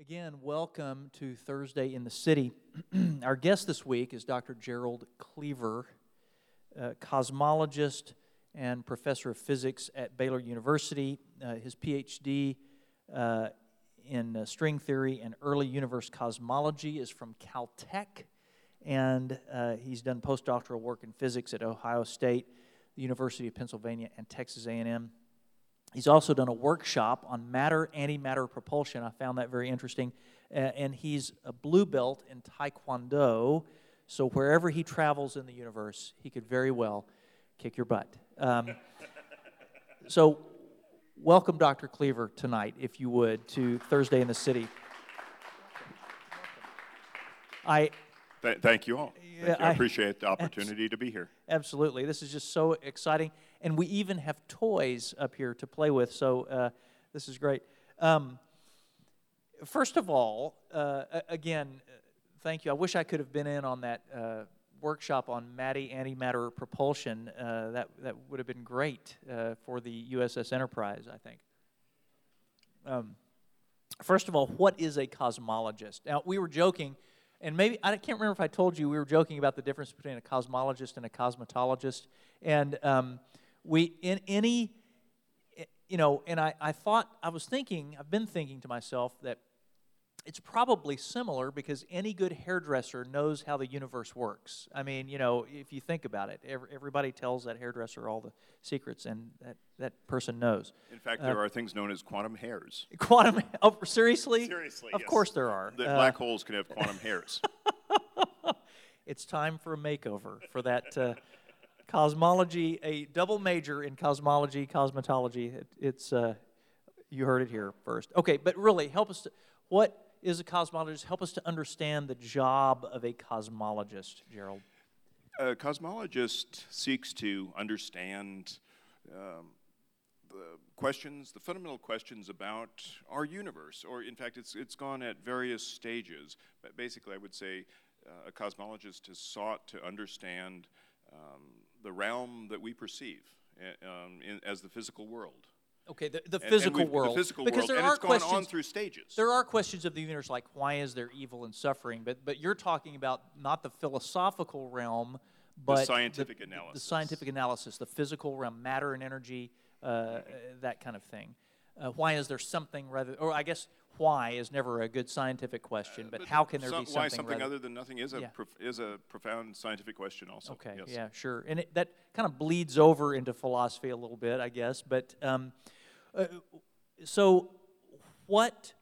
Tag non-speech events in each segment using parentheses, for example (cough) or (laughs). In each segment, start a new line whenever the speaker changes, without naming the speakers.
Again, welcome to Thursday in the City. (clears throat) Our guest this week is Dr. Gerald Cleaver, cosmologist and professor of physics at Baylor University. Uh, his PhD uh, in uh, string theory and early universe cosmology is from Caltech, and uh, he's done postdoctoral work in physics at Ohio State, the University of Pennsylvania, and Texas A&M. He's also done a workshop on matter antimatter propulsion. I found that very interesting. And he's a blue belt in Taekwondo. So wherever he travels in the universe, he could very well kick your butt. Um, (laughs) so, welcome, Dr. Cleaver, tonight, if you would, to Thursday in the City. I
Th- thank you all. Thank you. I,
I-
appreciate the (laughs) opportunity to be here.
Absolutely. This is just so exciting. And we even have toys up here to play with, so uh, this is great. Um, first of all, uh, again, uh, thank you. I wish I could have been in on that uh, workshop on matter antimatter propulsion. Uh, that, that would have been great uh, for the USS Enterprise, I think. Um, first of all, what is a cosmologist? Now, we were joking, and maybe I can't remember if I told you we were joking about the difference between a cosmologist and a cosmetologist. And um, we, in any, you know, and I, I thought, I was thinking, I've been thinking to myself that it's probably similar because any good hairdresser knows how the universe works. I mean, you know, if you think about it, every, everybody tells that hairdresser all the secrets, and that, that person knows.
In fact, there are things known as quantum hairs. (laughs)
Quantum, oh, seriously?
Seriously,
Of
yes.
course there are.
The
Uh,
black holes can have quantum hairs. (laughs)
it's time for a makeover for that uh, cosmology, a double major in cosmology, cosmetology. It, it's, uh, you heard it here first. Okay, but really, help us to, what is a cosmologist? Help us to understand the job of a cosmologist, Gerald.
A cosmologist seeks to understand um, the questions, the fundamental questions about our universe, or in fact, it's, it's gone at various stages. But basically, I would say uh, a cosmologist has sought to understand um, the realm that we perceive uh, um, in, as the physical world.
Okay, the, the
And- and
physical
we've-
world.
The physical
because
world,
there
and
are questions.
on through stages.
There are questions of the universe like why is there evil and suffering, but but you're talking about not the philosophical realm, but the
scientific
the, The scientific analysis, the physical realm, matter and energy, uh, that kind of thing. Uh, why is there something rather, or I guess why is never a good scientific question, but, how can there
some-
be something?
Why something
rather,
other than nothing is a
Yeah.
prof- is a profound scientific question also.
Okay,
yes.
yeah, sure. And it, that kind of bleeds over into philosophy a little bit, I guess. But um, uh, so, what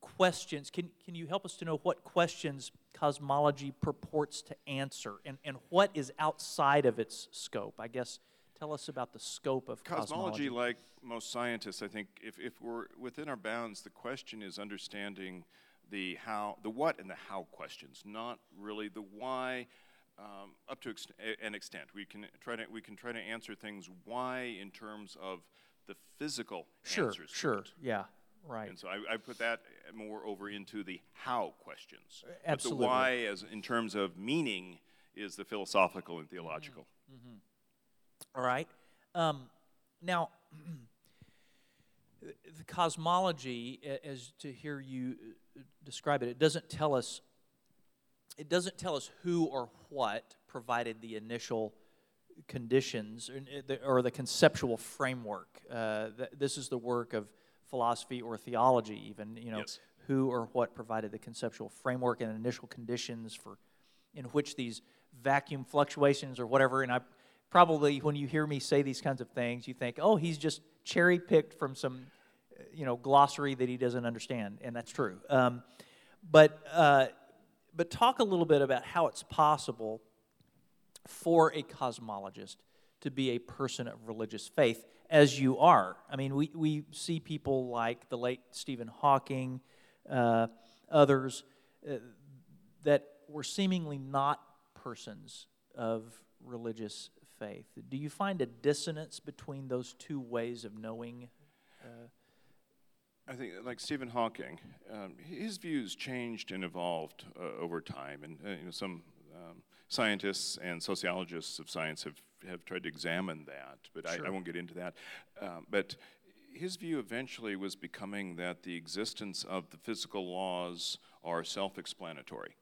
questions can, can you help us to know what questions cosmology purports to answer and, and what is outside of its scope? I guess tell us about the scope of
Cosmology,
cosmology.
like most scientists, I think, if, if we're within our bounds, the question is understanding the how, the what, and the how questions, not really the why. Um, up to ex- an extent, we can try to we can try to answer things why in terms of the physical
Sure,
answers. to
sure, yeah, right.
And so I, I put that more over into the how questions.
absolutely.
But the why, as in terms of meaning, is the philosophical and theological. Mm-hmm. Mm-hmm.
All right. Um, now, (clears throat) the cosmology, as to hear you uh, describe it, it doesn't tell us. It doesn't tell us who or what provided the initial conditions or, uh, the- or the conceptual framework. Uh, th- this is the work of philosophy or theology, even. You know,
Yes.
who or what provided the conceptual framework and initial conditions for in which these vacuum fluctuations or whatever and i probably when you hear me say these kinds of things you think oh he's just cherry picked from some uh, you know glossary that he doesn't understand and that's true um, but uh, but talk a little bit about how it's possible for a cosmologist to be a person of religious faith as you are. I mean, we, we see people like the late Stephen Hawking, uh, others, uh, that were seemingly not persons of religious faith. Do you find a dissonance between those two ways of knowing?
I think, like Stephen Hawking, um, his views changed and evolved uh, over time, and uh, you know, some um, scientists and sociologists of science have, have tried to examine that, but I, I won't get into that. Um, but his view eventually was becoming that the existence of the physical laws are self-explanatory,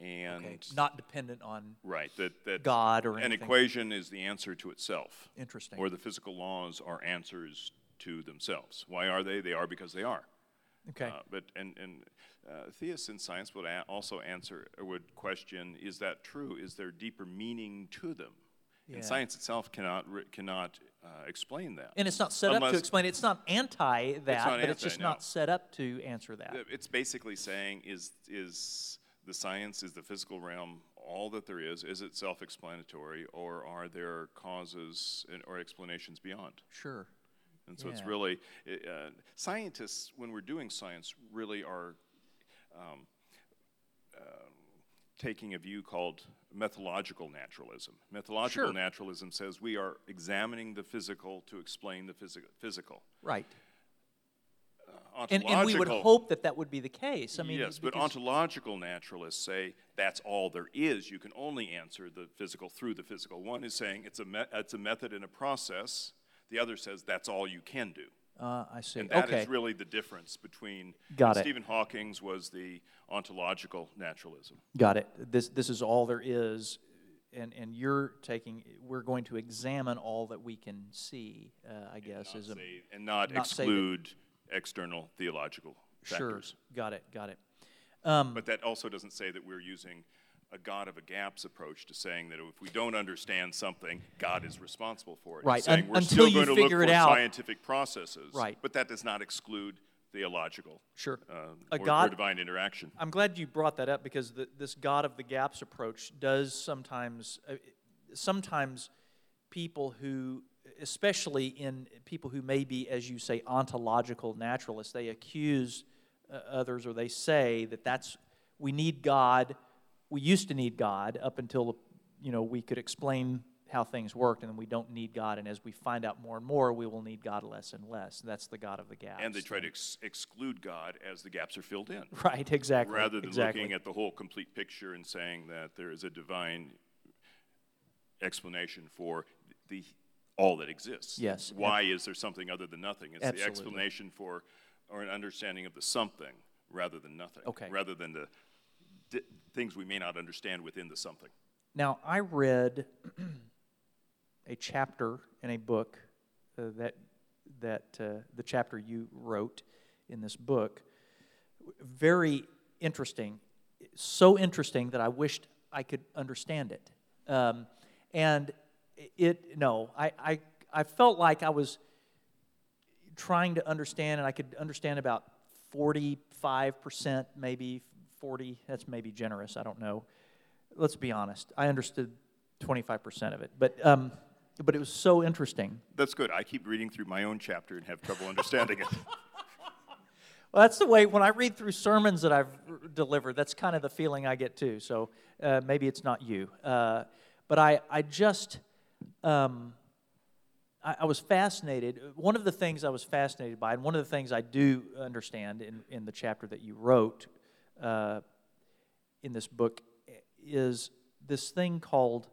and
Okay, Not dependent on
right that that
God or
an
anything.
equation is the answer to itself,
Interesting.
or the physical laws are answers to themselves. Why are they? They are because they are.
Okay.
Uh, but and and uh, theists in science would a- also answer or would question: Is that true? Is there deeper meaning to them?
Yeah.
And science itself cannot re- cannot uh, explain that.
And it's not set up to
Unless-
explain. It's not anti that,
not
but it's just
no.
not set up to answer that.
It's basically saying: Is is the science is the physical realm all that there is? Is it self-explanatory, or are there causes and, or explanations beyond?
Sure.
And so it's really, uh, scientists, when we're doing science, really are um, um, taking a view called methodological naturalism. Methodological
Sure.
naturalism says we are examining the physical to explain the physi- physical.
Right. And, and we would hope that that would be the case. I mean,
yes, but ontological naturalists say that's all there is. You can only answer the physical through the physical. One is saying it's a, me- it's a method and a process. The other says that's all you can do.
uh, I see.
And that is
okay.
really the difference between
Got it.
Stephen Hawking's was the ontological naturalism.
Got it. This this is all there is, and and you're taking. We're going to examine all that we can see. Uh, I guess
not
is a
say- and not,
not
exclude external theological
sure.
factors.
Got it. Got it. Um,
But that also doesn't say that we're using a God of a gaps approach to saying that if we don't understand something, God is responsible for it. It's
Right,
saying
un-
we're
until
still
you
going to look
figure it
for
out.
scientific processes.
Right.
But that does not exclude theological
Sure.
uh,
A
or, or divine interaction.
I'm glad you brought that up because the, this God of the gaps approach does sometimes, uh, sometimes people who, especially in people who may be, as you say, ontological naturalists, they accuse uh, others or they say that that's we need God. We used to need God up until you know we could explain how things worked, and then we don't need God. And as we find out more and more, we will need God less and less. That's the God of the gaps.
And they try to ex- exclude God as the gaps are filled in. (laughs)
right, exactly.
rather than
exactly.
looking at the whole complete picture and saying that there is a divine explanation for the all that exists.
Yes.
Why is there something other than nothing? It's the explanation for or an understanding of the something rather than nothing.
Okay.
Rather than the di- things we may not understand within the something.
Now, I read (clears throat) a chapter in a book uh, that that uh, the chapter you wrote in this book. Very interesting, so interesting that I wished I could understand it. Um, and it no, I, I I felt like I was trying to understand, and I could understand about forty-five percent, maybe forty. That's maybe generous. I don't know let's be honest. I understood 25% of it, but um, but it was so interesting.
That's good. I keep reading through my own chapter and have trouble understanding it. (laughs)
Well, that's the way when I read through sermons that I've delivered. That's kind of the feeling I get too. So uh, maybe it's not you, uh, but I I just. Um, I, I was fascinated. One of the things I was fascinated by, and one of the things I do understand in, in the chapter that you wrote uh, in this book, is this thing called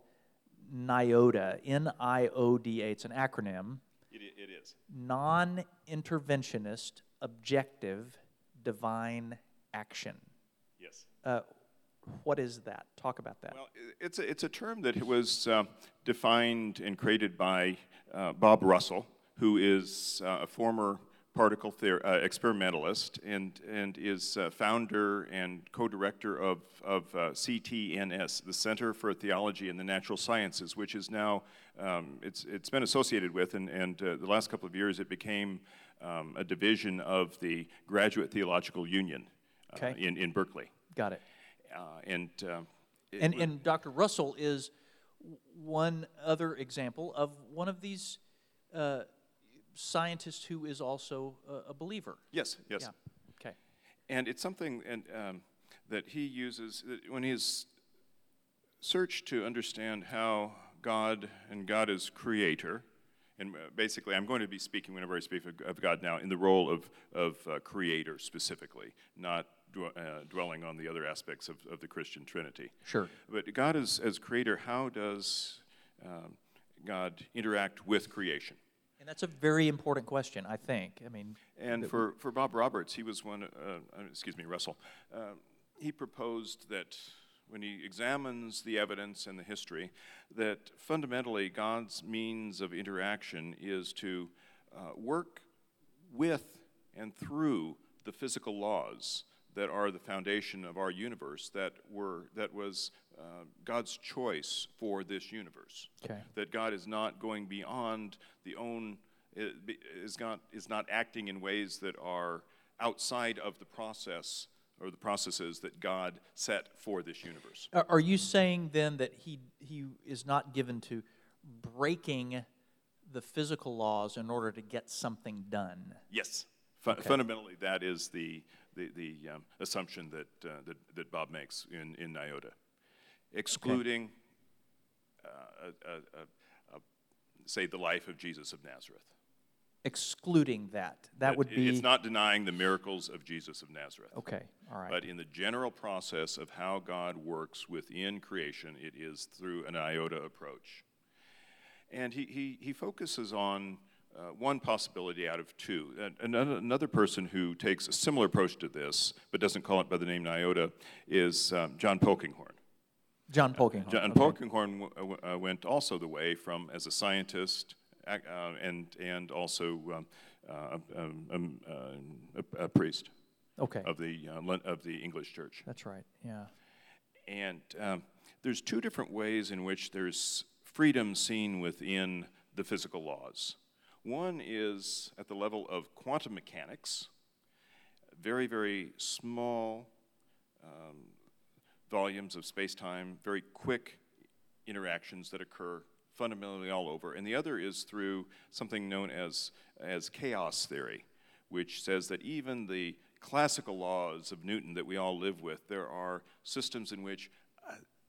NIODA, N I O D A. It's an acronym
it, it is.
non interventionist, objective, divine action.
Yes.
Uh, what is that? Talk about that.
Well, it's a, it's a term that was uh, defined and created by uh, Bob Russell, who is uh, a former particle theor- uh, experimentalist and, and is uh, founder and co-director of, of uh, CTNS, the Center for Theology and the Natural Sciences, which is now, um, it's, it's been associated with, and, and uh, the last couple of years it became um, a division of the Graduate Theological Union
Okay.
in, in Berkeley.
Got it.
Uh, and um,
And, and Dr. Russell is one other example of one of these uh, scientists who is also a, a believer.
yes, yes.
Yeah. Okay.
And it's something and, um, that he uses that when he's search to understand how God and God is creator. And uh, basically, I'm going to be speaking whenever I speak of of God now in the role of, of uh, creator specifically, not dw- uh, dwelling on the other aspects of, of the Christian Trinity.
Sure.
But God as, as creator, how does um, God interact with creation?
And that's a very important question, I think. I mean,
And for, for Bob Roberts, he was one, uh, uh, excuse me, Russell, uh, he proposed that when he examines the evidence and the history, that fundamentally God's means of interaction is to uh, work with and through the physical laws that are the foundation of our universe that were that was uh, God's choice for this universe.
Okay.
That God is not going beyond the own is not is not acting in ways that are outside of the process or the processes that God set for this universe.
Are you saying then that he he is not given to breaking the physical laws in order to get something done?
Yes. okay. Fundamentally, that is the the, the um, assumption that, uh, that, that Bob makes in, in NIODA, excluding, okay. uh, a, a, a, say, the life of Jesus of Nazareth.
Excluding that, that would be.
It's not denying the miracles of Jesus of Nazareth.
Okay, all right.
But in the general process of how God works within creation, it is through an NIODA approach. And he, he, he focuses on uh, one possibility out of two. Another, another person who takes a similar approach to this, but doesn't call it by the name NIODA, is um, John Polkinghorne.
John Polkinghorne.
Uh, John
okay.
Polkinghorne w- uh, went also the way from as a scientist uh, and and also um, uh, um, um a, a, priest.
Okay.
Of the of the English Church.
That's right. Yeah.
And um, there's two different ways in which there's freedom seen within the physical laws. One is at the level of quantum mechanics, very, very small um, volumes of space time, very quick interactions that occur fundamentally all over. And the other is through something known as, as chaos theory, which says that even the classical laws of Newton that we all live with, there are systems in which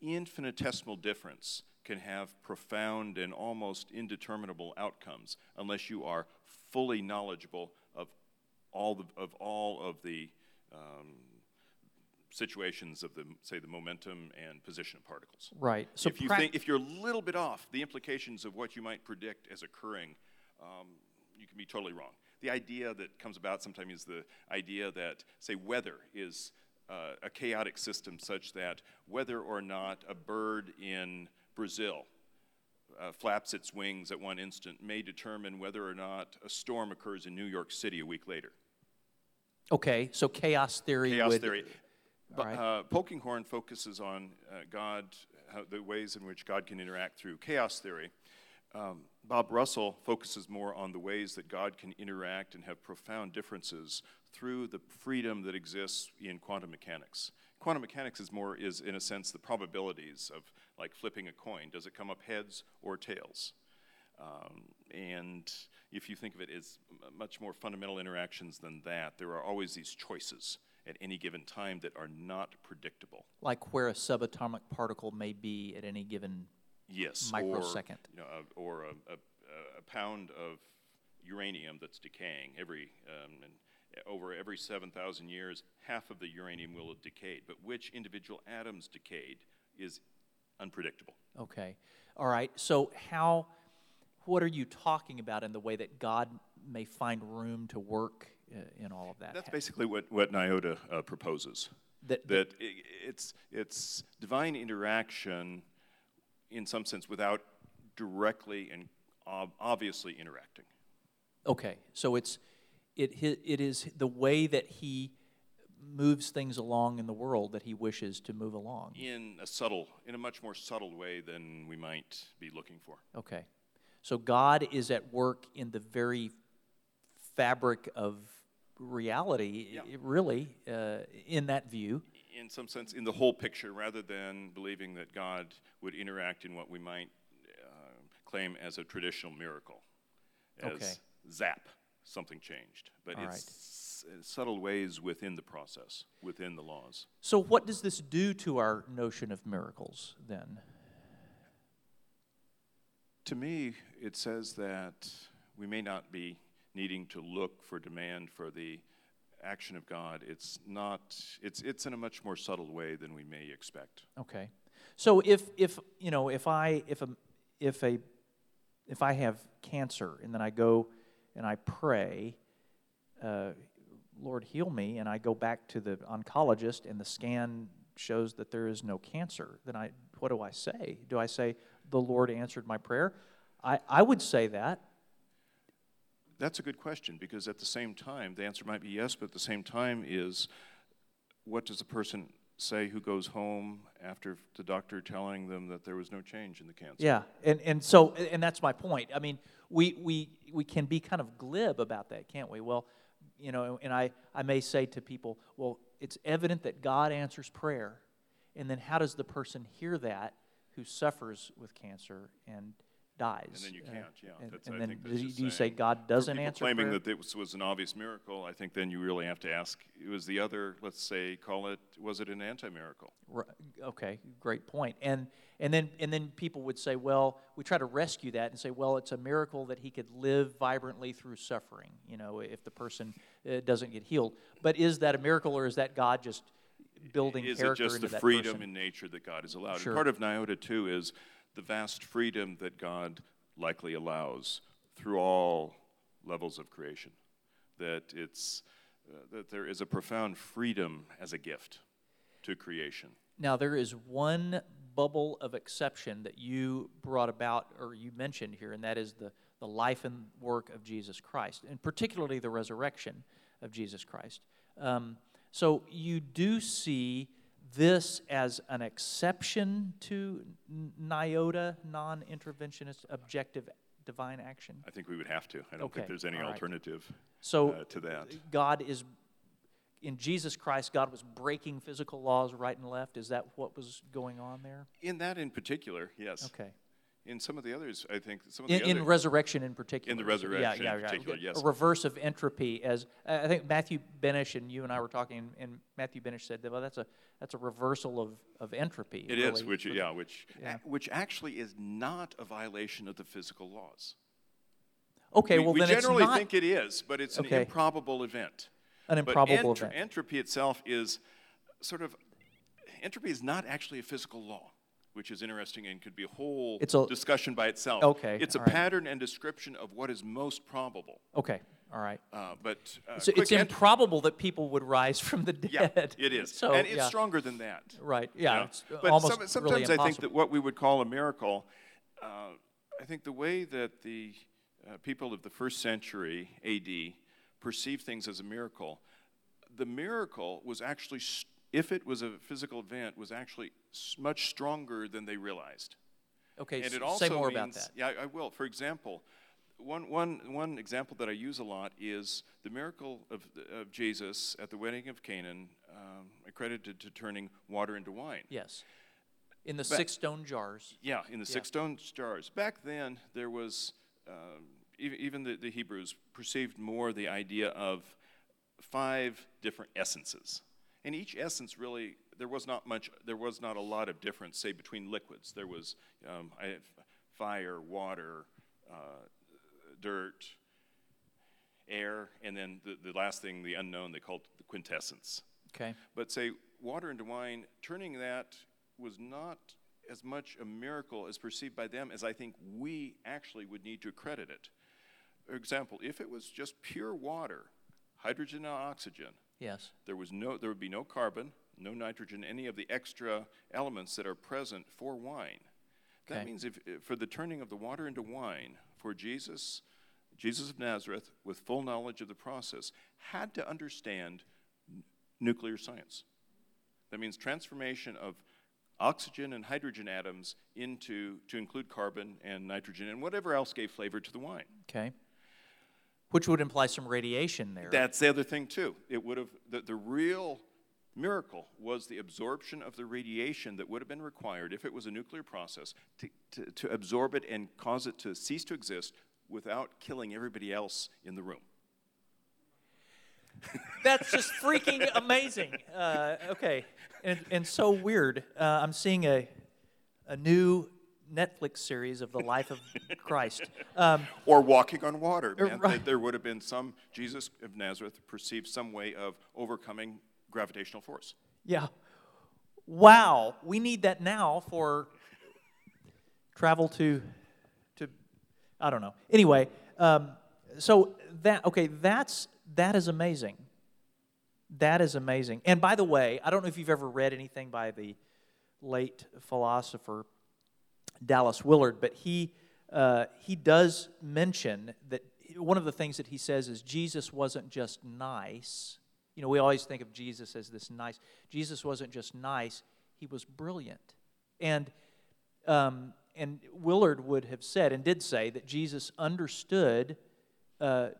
infinitesimal difference can have profound and almost indeterminable outcomes unless you are fully knowledgeable of all, the, of, all of the um, situations of the say the momentum and position of particles.
Right.
So if you pra- think if you're a little bit off, the implications of what you might predict as occurring, um, you can be totally wrong. The idea that comes about sometimes is the idea that say weather is uh, a chaotic system such that whether or not a bird in Brazil uh, flaps its wings at one instant may determine whether or not a storm occurs in New York City a week later.
Okay, so chaos theory.
Chaos
would,
theory. But right. uh, Polkinghorne focuses on uh, God, how, the ways in which God can interact through chaos theory. Um, Bob Russell focuses more on the ways that God can interact and have profound differences through the freedom that exists in quantum mechanics. Quantum mechanics is more, is in a sense, the probabilities of like flipping a coin. Does it come up heads or tails? Um, and if you think of it as much more fundamental interactions than that, there are always these choices at any given time that are not predictable.
Like where a subatomic particle may be at any given
yes,
microsecond.
Or, you know, a, or a, a, a, pound of uranium that's decaying every um, over every 7,000 years, half of the uranium will have decayed. But which individual atoms decayed is unpredictable.
Okay. All right. So, how, what are you talking about in the way that God may find room to work uh, in all of that?
That's basically what, what NIODA uh, proposes. That, that it, it's, it's divine interaction in some sense without directly and ob- obviously interacting.
Okay. So, it's it, it is the way that he moves things along in the world that he wishes to move along.
In a subtle, in a much more subtle way than we might be looking for.
Okay. So God is at work in the very fabric of reality, yeah. really, uh, in that view.
In some sense, in the whole picture, rather than believing that God would interact in what we might uh, claim as a traditional miracle, as okay. zap something changed. But All it's right. subtle ways within the process, within the laws.
So, what does this do to our notion of miracles then?
To me, it says that we may not be needing to look for demand for the action of God. It's not. It's it's in a much more subtle way than we may expect.
Okay. So if if you know if I if a if a if I have cancer and then I go and I pray, uh, Lord, heal me, and I go back to the oncologist and the scan shows that there is no cancer, then I, what do I say? Do I say, the Lord answered my prayer? I, I would say that.
That's a good question because at the same time, the answer might be yes, but at the same time is what does a person say who goes home after the doctor telling them that there was no change in the cancer?
Yeah, and, and so, and that's my point. I mean, we, we, we can be kind of glib about that, can't we? Well, you know, and I, I may say to people, well, it's evident that God answers prayer. And then how does the person hear that who suffers with cancer and dies.
And then you can't, yeah.
And,
That's-
and
I
then
think
do you, you say God doesn't answer
claiming
prayer?
that this was an obvious miracle, I think then you really have to ask, was the other, let's say, call it, was it an anti-miracle?
Ri- Okay, great point. And and then and then people would say, well, we try to rescue that and say, well, it's a miracle that he could live vibrantly through suffering. You know, if the person uh, doesn't get healed. But is that a miracle, or is that God just building
Is it just the freedom
person?
in nature that God has allowed? And part of NIODA, too, is the vast freedom that God likely allows through all levels of creation. That it's, uh, that there is a profound freedom as a gift to creation.
Now, there is one bubble of exception that you brought about or you mentioned here, and that is the, the life and work of Jesus Christ, and particularly the resurrection of Jesus Christ. Um, so, you do see this as an exception to n- NIODA, non interventionist, objective divine action.
I think we would have to. I don't
Okay,
think there's any
right.
alternative
So,
uh, to that.
God is, in Jesus Christ, God was breaking physical laws right and left. Is that what was going on there?
In that in particular, yes.
Okay.
In some of the others, I think some of
In,
the
in
other,
resurrection in particular.
In
the
resurrection
yeah,
in
yeah.
particular, yes.
A reverse of entropy, as I think Matthew Benish and you and I were talking, and Matthew Benish said, "Well, that's a that's a reversal of, of entropy."
it is,
really.
which yeah, which
Yeah.
which actually is not a violation of the physical laws.
Okay,
we,
well
we
then
generally
it's not We generally
think it is, but it's an improbable event.
an improbable
entr-
event.
entropy itself is sort of entropy is not actually a physical law, which is interesting and could be a whole
It's a-
discussion by itself.
Okay,
it's a
right.
pattern and description of what is most probable.
Okay, all right.
Uh, but uh,
So it's improbable that people would rise from the dead.
yeah, it is,
So
and it's
yeah,
stronger than that.
right. Yeah,
Yeah.
it's
but some,
really
sometimes I think that what we would call a miracle, uh, I think the way that the uh, people of the first century AD perceived things as a miracle, the miracle was actually, s- if it was a physical event, was actually much stronger than they realized.
okay,
And it also
say more
means,
about that.
Yeah, I I will. For example, one, one, one example that I use a lot is the miracle of, of Jesus at the wedding of Canaan, um, accredited to turning water into wine.
Yes, in the six stone jars.
Yeah, in the six stone jars. Back then, there was, um, even, even the, the Hebrews perceived more the idea of five different essences. And each essence really, there was not much, there was not a lot of difference, say, between liquids. There was um, I, fire, water, uh, dirt, air, and then the, the last thing, the unknown, they called the quintessence.
Okay.
But say water into wine, turning that was not as much a miracle as perceived by them as I think we actually would need to accredit it. For example, if it was just pure water, hydrogen and oxygen,
Yes.
there was no there would be no carbon, no nitrogen, any of the extra elements that are present for wine. That
Okay.
means if, if for the turning of the water into wine for Jesus, Jesus of Nazareth, with full knowledge of the process, had to understand n- nuclear science. That means transformation of oxygen and hydrogen atoms into to include carbon and nitrogen and whatever else gave flavor to the wine.
Okay. Which would imply some radiation there.
That's the other thing too. It would have the, the real miracle was the absorption of the radiation that would have been required if it was a nuclear process to, to, to absorb it and cause it to cease to exist without killing everybody else in the room. (laughs)
That's just freaking amazing. Uh, okay, and, and so weird. Uh, I'm seeing a a new Netflix series of the life of (laughs) Christ. Um,
Or walking on water meant
right.
that there would have been some Jesus of Nazareth perceived some way of overcoming gravitational force.
yeah. Wow, we need that now for travel to to I don't know. Anyway, um, so that okay, that's that is amazing. That is amazing. And by the way, I don't know if you've ever read anything by the late philosopher Dallas Willard, but he uh, he does mention that one of the things that he says is Jesus wasn't just nice. You know, we always think of Jesus as this nice. Jesus wasn't just nice; he was brilliant. And um, and Willard would have said and did say that Jesus understood uh,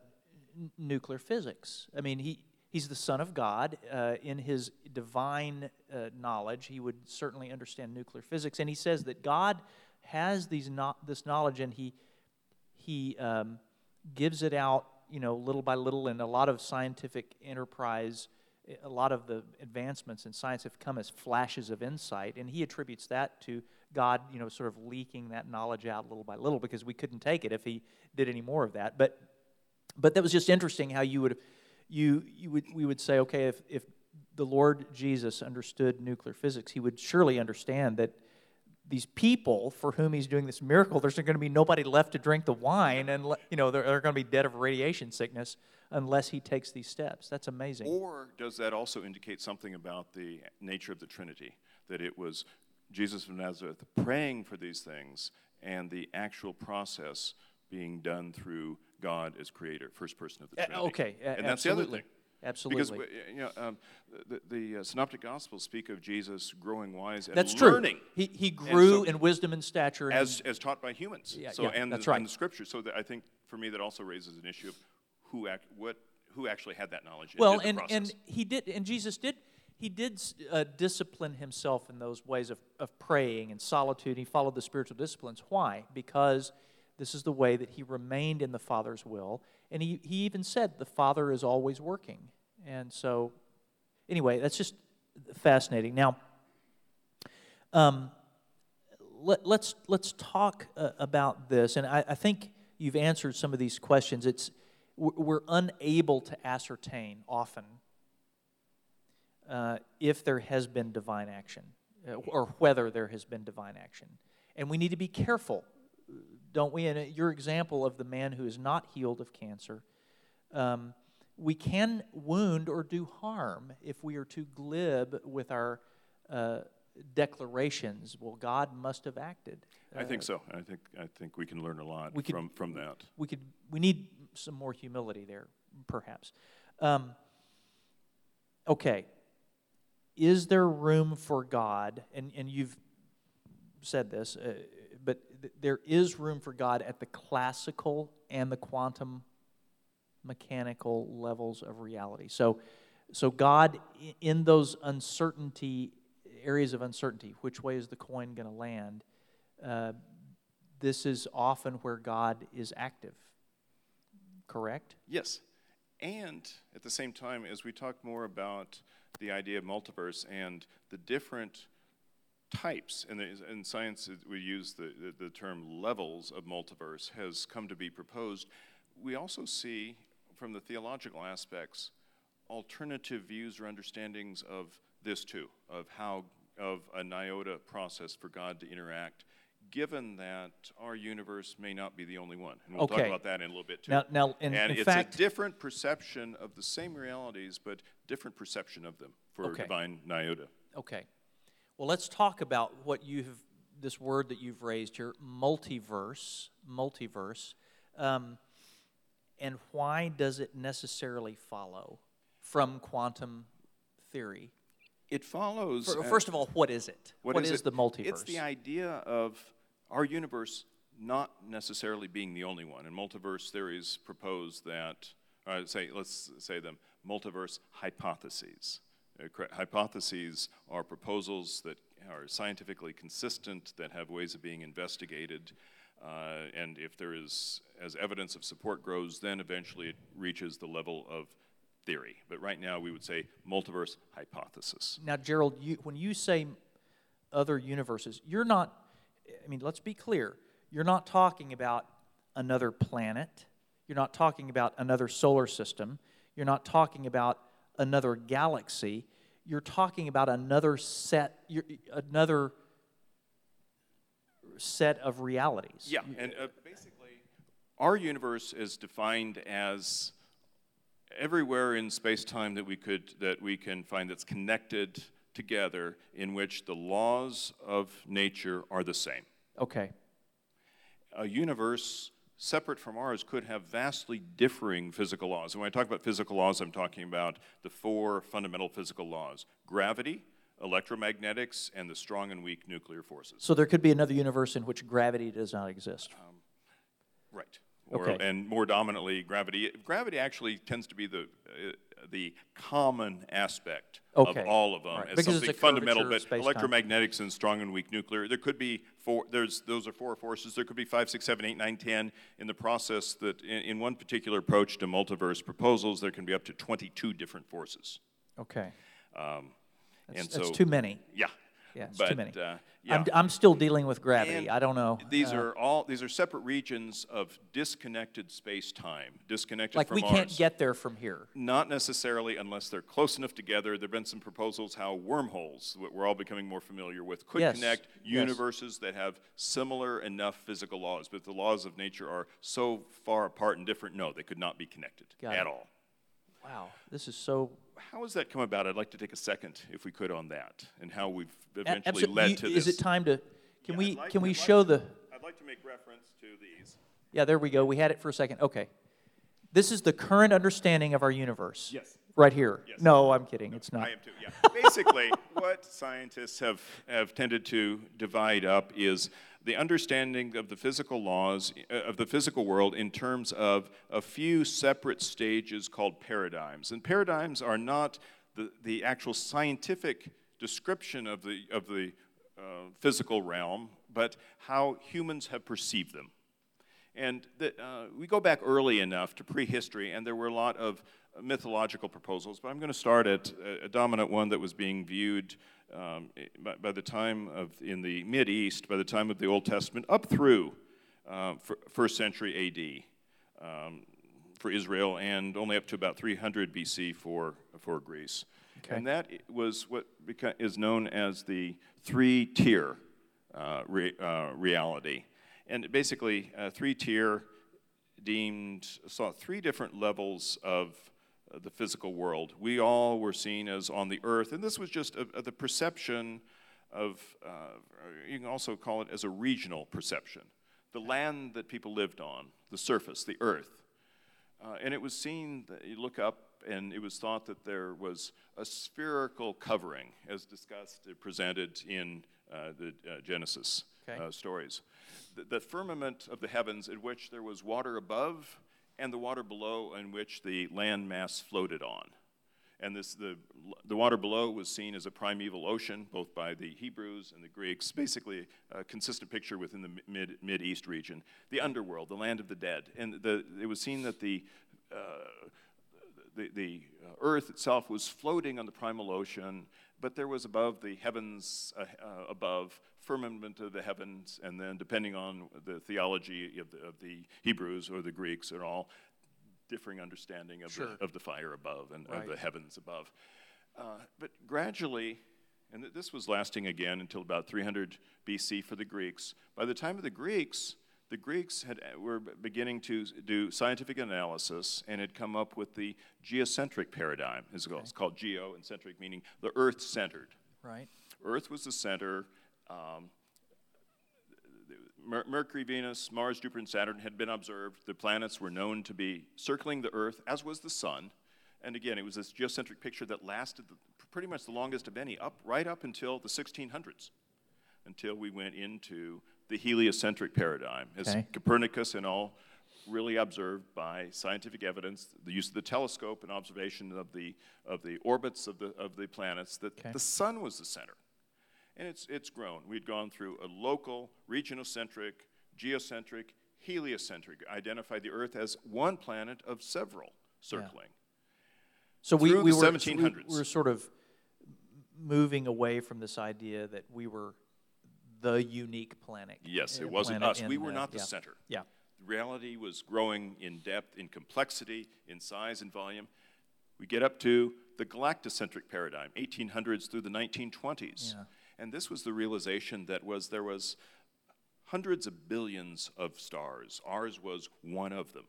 n- nuclear physics. I mean, he he's the Son of God. Uh, in his divine uh, knowledge, he would certainly understand nuclear physics. And he says that God has these no- this knowledge, and he he um, gives it out, you know, little by little. And a lot of scientific enterprise, a lot of the advancements in science have come as flashes of insight, and he attributes that to God, you know, sort of leaking that knowledge out little by little because we couldn't take it if he did any more of that. But but that was just interesting how you would you you would we would say okay if if the Lord Jesus understood nuclear physics, he would surely understand that these people for whom he's doing this miracle, there's going to be nobody left to drink the wine, and you know they're, they're going to be dead of radiation sickness unless he takes these steps. That's amazing.
Or does that also indicate something about the nature of the Trinity? That it was Jesus of Nazareth praying for these things, and the actual process being done through God as creator, first person of the
Uh,
Trinity.
okay, a-
and that's the other
absolutely.
thing.
Absolutely.
Because uh, you know, um, the, the uh, Synoptic Gospels speak of Jesus growing wise and
That's true.
learning
He, he grew
so-
in wisdom and stature. And
as, as taught by humans.
Yeah,
so
yeah,
and,
that's
the,
right.
and the Scriptures. So that I think for me that also raises an issue of who act, what who actually had that knowledge.
well, and,
process.
and he did, and Jesus did, he did uh, discipline himself in those ways of, of praying and solitude. He followed the spiritual disciplines. Why? Because this is the way that he remained in the Father's will. And he, he even said, the Father is always working. And so, anyway, that's just fascinating. Now, um, let, let's let's talk uh, about this, and I, I think you've answered some of these questions. It's we're we're unable to ascertain often uh, if there has been divine action uh, or whether there has been divine action, and we need to be careful, don't we? And your example of the man who is not healed of cancer. Um, we can wound or do harm if we are too glib with our uh, declarations. Well, God must have acted.
I think
Uh,
so. I think I think we can learn a lot
could-
from from that.
we could we need some more humility there, perhaps. Um, okay, is there room for God? And and you've said this, uh, but th- there is room for God at the classical and the quantum mechanical levels of reality. So, so God in those uncertainty areas of uncertainty, which way is the coin going to land? Uh, this is often where God is active. Correct?
Yes, and at the same time, as we talk more about the idea of multiverse and the different types, and in science we use the, the, the term levels of multiverse, has come to be proposed. We also see, from the theological aspects, alternative views or understandings of this too, of how, of a NIODA process for God to interact, given that our universe may not be the only one. And we'll talk about that in a little bit too.
Now, now in,
and
in
it's
fact,
a different perception of the same realities, but different perception of them for
Okay.
divine NIODA.
okay. Well, let's talk about what you've this word that you've raised here, multiverse, multiverse, um, and why does it necessarily follow from quantum theory?
It follows. Uh,
First of all, what is it?
what is,
is
it?
the multiverse?
It's the idea of our universe not necessarily being the only one. And multiverse theories propose that, uh, say, let's say them, multiverse hypotheses. Uh, hypotheses are proposals that are scientifically consistent, that have ways of being investigated. Uh, and if there is, as evidence of support grows, then eventually it reaches the level of theory. But right now we would say multiverse hypothesis.
Now, Gerald, you, when you say other universes, you're not, I mean, let's be clear. You're not talking about another planet. You're not talking about another solar system. You're not talking about another galaxy. You're talking about another set, you're, another set of realities.
Yeah, and uh, basically, our universe is defined as everywhere in space-time that we could that we can find that's connected together in which the laws of nature are the same.
Okay.
A universe separate from ours could have vastly differing physical laws. And when I talk about physical laws, I'm talking about the four fundamental physical laws gravity, electromagnetics, and the strong and weak nuclear forces.
So there could be another universe in which gravity does not exist.
Um, right. Or,
Okay.
And more dominantly, gravity. Gravity actually tends to be the uh, the common aspect
Okay.
of all of them
Right.
as
Because it's
something
a
fundamental. But electromagnetics and strong and weak nuclear. There could be four. There's those are four forces. There could be five, six, seven, eight, nine, ten. In the process that in, in one particular approach to multiverse proposals, there can be up to 22 different forces.
Okay.
Um,
That's,
and
that's too many.
yeah.
Yeah, it's
but,
too many.
Uh, yeah.
I'm, I'm still dealing with gravity.
And
I don't know.
These
Uh,
are all these are separate regions of disconnected space-time, disconnected
like
from
we can't
ours.
get there from here.
Not necessarily unless they're close enough together. There have been some proposals how wormholes, that we're all becoming more familiar with, could
Yes,
connect
yes.
universes that have similar enough physical laws. But the laws of nature are so far apart and different, no, they could not be connected
Got
at
it.
all.
Wow, this is so.
How has that come about? I'd like to take a second, if we could, on that, and how we've eventually
absolute-
led
you-
to
Is
this.
it time to? Can
Yeah,
we
like-
can we
I'd like
show
to-
the?
I'd like to make reference to these.
Yeah, there we go. We had it for a second. Okay. This is the current understanding of our universe.
Yes.
Right here.
Yes.
No, I'm kidding. It's not.
I am too, yeah. Basically, (laughs) what scientists have, have tended to divide up is the understanding of the physical laws, uh, of the physical world, in terms of a few separate stages called paradigms. And paradigms are not the, the actual scientific description of the, of the uh, physical realm, but how humans have perceived them. And the, uh, we go back early enough to prehistory, and there were a lot of mythological proposals. But I'm going to start at a, a dominant one that was being viewed um, by, by the time of in the Mid East, by the time of the Old Testament, up through uh, fir- first century A.D. Um, for Israel, and only up to about 300 BC for for Greece.
Okay.
And that was what beca- is known as the three-tier uh, re- uh, reality. And basically, uh, three-tier deemed saw three different levels of the physical world. We all were seen as on the earth, and this was just a, a- the perception of, uh, you can also call it as a regional perception. The land that people lived on, the surface, the earth. Uh, and it was seen that you look up, and it was thought that there was a spherical covering, as discussed, presented in uh, the uh, Genesis
Okay.
uh, stories. The, the firmament of the heavens, in which there was water above, and the water below, in which the land mass floated on. And this, the, the water below was seen as a primeval ocean, both by the Hebrews and the Greeks, basically a consistent picture within the mid, mid East region. The underworld, the land of the dead. And the, it was seen that the, uh, the, the uh, earth itself was floating on the primal ocean, but there was above the heavens, uh, uh, above, firmament of the heavens, and then depending on the theology of the, of the Hebrews or the Greeks and all, differing understanding of,
Sure.
the, of the fire above and of the heavens above. Uh, but gradually, and th- this was lasting again until about 300 BC for the Greeks. By the time of the Greeks, the Greeks had, were beginning to do scientific analysis and had come up with the geocentric paradigm. It's called- It's called geo and centric, meaning the earth centered.
Right.
Earth was the center. Um, Mercury, Venus, Mars, Jupiter, and Saturn had been observed. The planets were known to be circling the Earth, as was the Sun. And again, it was this geocentric picture that lasted the, pretty much the longest of any, up right up until the 1600s, until we went into the heliocentric paradigm, as
Okay.
Copernicus and all really observed by scientific evidence, the use of the telescope and observation of the of the orbits of the of the planets, that
Okay.
the sun was the center. And it's, it's grown. We'd gone through a local, regionocentric, geocentric, heliocentric, identified the Earth as one planet of several circling.
So we, we were
1700s.
We were sort of moving away from this idea that we were the unique planet.
Yes,
uh,
it wasn't us. We were
uh,
not the
yeah.
center.
Yeah.
Reality was growing in depth, in complexity, in size and volume. We get up to the galactocentric paradigm, 1800s through the 1920s.
Yeah.
And this was the realization that was there was hundreds of billions of stars. Ours was one of them.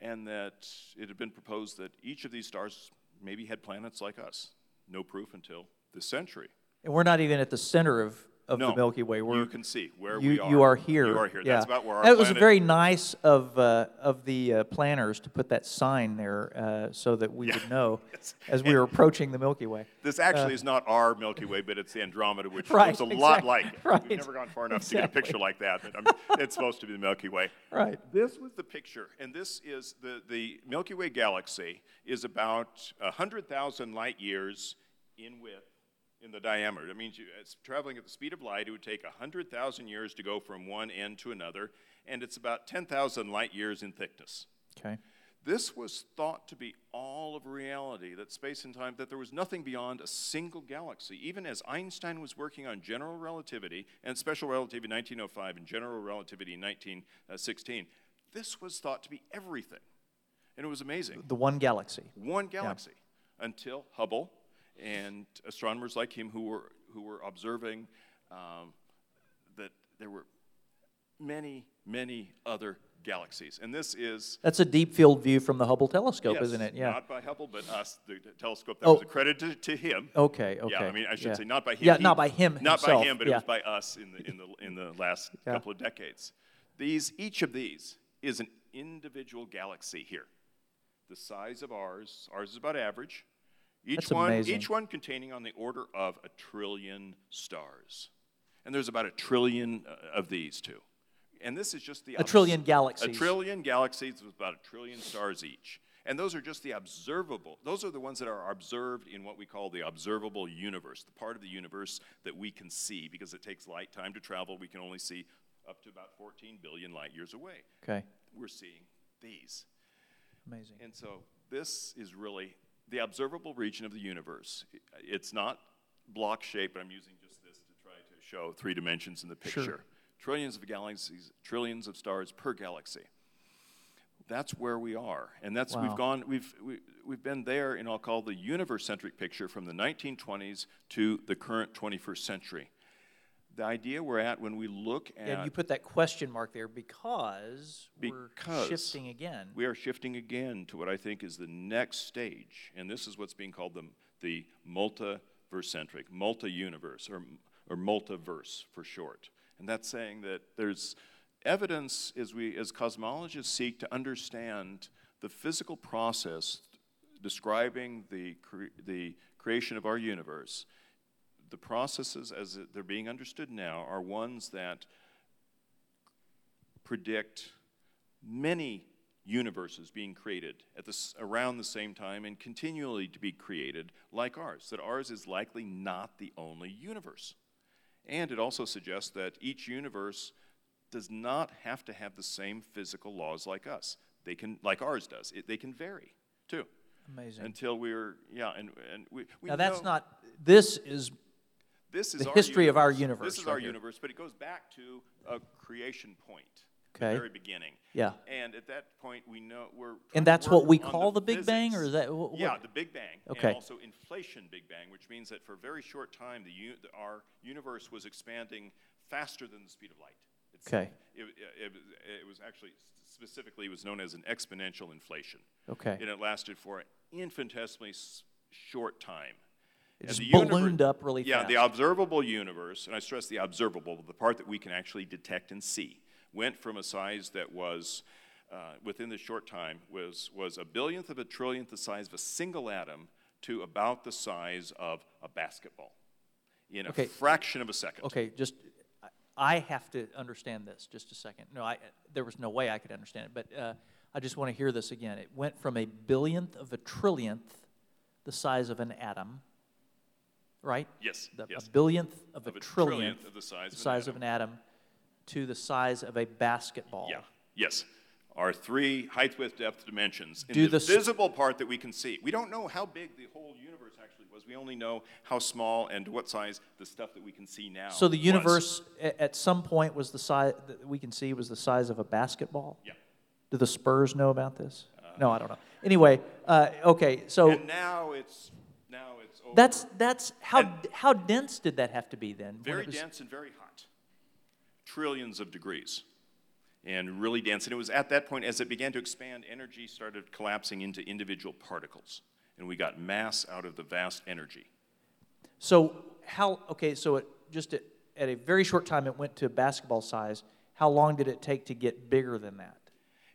And that it had been proposed that each of these stars maybe had planets like us. No proof until this century.
And we're not even at the center of, of
no,
the Milky Way. We're,
you can see where
you,
we are.
You are here.
You are here.
Yeah.
That's about where our
That was
planet-
very nice of, uh, of the uh, planners to put that sign there uh, so that we would know (laughs)
Yes.
as we were approaching the Milky Way.
This actually is not our Milky Way, but it's the Andromeda, which
Uh, (laughs) Right,
looks a lot
exactly,
like it.
right,
We've never gone far enough to get a picture like that, but I'm, (laughs) it's supposed to be the Milky Way.
Right.
This was the picture, and this is the, the Milky Way galaxy is about 100,000 light years in width in the diameter. That means you, it's traveling at the speed of light. It would take 100,000 years to go from one end to another, and it's about 10,000 light years in thickness.
Okay.
This was thought to be all of reality, that space and time, that there was nothing beyond a single galaxy. Even as Einstein was working on general relativity and special relativity in 1905 and general relativity in 1916, this was thought to be everything. And it was amazing.
The one galaxy.
One galaxy until Hubble and astronomers like him who were, who were observing um, that there were many, many other galaxies. And this is
That's a deep field view from the Hubble telescope,
Yes,
isn't it? Yeah.
Not by Hubble, but us, the telescope that
Oh.
was accredited to him.
Okay, okay.
Yeah, I mean, I should
yeah.
say not by him.
Yeah,
He-
not by him
Not
himself,
by him, but
yeah.
it was by us in the in the in the last (laughs)
Yeah.
couple of decades. These each of these is an individual galaxy here, the size of ours. Ours is about average. Each
That's
one,
amazing.
each one containing on the order of a trillion stars, and there's about a trillion uh, of these too. And this is just the
A trillion galaxies.
A trillion galaxies with about a trillion stars each. And those are just the observable, those are the ones that are observed in what we call the observable universe, the part of the universe that we can see because it takes light time to travel. We can only see up to about 14 billion light years away.
Okay.
We're seeing these.
Amazing.
And so this is really the observable region of the universe. It's not block shaped, but I'm using just this to try to show three dimensions in the picture. Sure. Trillions of galaxies, trillions of stars per galaxy. That's where we are. And that's
Wow.
we've gone we've we, we've been there in I'll call the universe centric picture from the 1920s to the current 21st century. The idea we're at when we look at
And you put that question mark there because, we're shifting again.
we are shifting again to what I think is the next stage, and this is what's being called the, the multiverse-centric, multi-universe, or, or multiverse for short. And that's saying that there's evidence as we, as cosmologists seek to understand the physical process describing the, cre- the creation of our universe. The processes as they're being understood now are ones that predict many universes being created at this, around the same time and continually to be created like ours, that ours is likely not the only universe. And it also suggests that each universe does not have to have the same physical laws like us. They can, like ours does. It, they can vary too.
Amazing.
Until we're, yeah, and, and we, we
now, that's
know-
not, this is,
this is
the
our
history of our universe.
This is
right
our
here.
universe, but it goes back to a creation point,
Okay.
the very beginning.
yeah.
And at that point, we know we're.
And that's what we call the, Big Bang, or is that, wh- what?
Yeah, the Big Bang.
Okay.
And also inflation Big Bang, which means that for a very short time, the, u- the- our universe was expanding faster than the speed of light. It's-
Okay.
It, it, it was- actually, specifically, was known as an exponential inflation.
Okay.
And it lasted for an infinitesimally short time.
It just ballooned up really
yeah,
fast.
Yeah, the observable universe, and I stress the observable, the part that we can actually detect and see, went from a size that was, uh, within this short time, was, was a billionth of a trillionth the size of a single atom to about the size of a basketball in a
Okay.
fraction of a second.
Okay, just, I- I have to understand this, just a second. No, I, there was no way I could understand it, but uh, I just want to hear this again. It went from a billionth of a trillionth, the size of an atom, right?
Yes,
The-
yes.
A billionth of a,
Of a
trillionth,
trillionth of the size
the
of an
size of an atom, to the size of a basketball.
Yeah, yes. Our three height, width, depth dimensions. In
Do
the
the s-
visible part that we can see. We don't know how big the whole universe actually was. We only know how small and what size the stuff that we can see now.
So the universe a- at some point was the size that we can see was the size of a basketball.
Yeah.
Do the Spurs know about this? no, I don't know. Anyway, uh, okay, so
And now it's now.
That's that's how
And-
how dense did that have to be then?
very
was-
dense and very hot. trillions of degrees and really dense. And it was at that point, as it began to expand, energy started collapsing into individual particles. And we got mass out of the vast energy.
So, how, okay, so it just at, at a very short time, it went to basketball size. How long did it take to get bigger than that?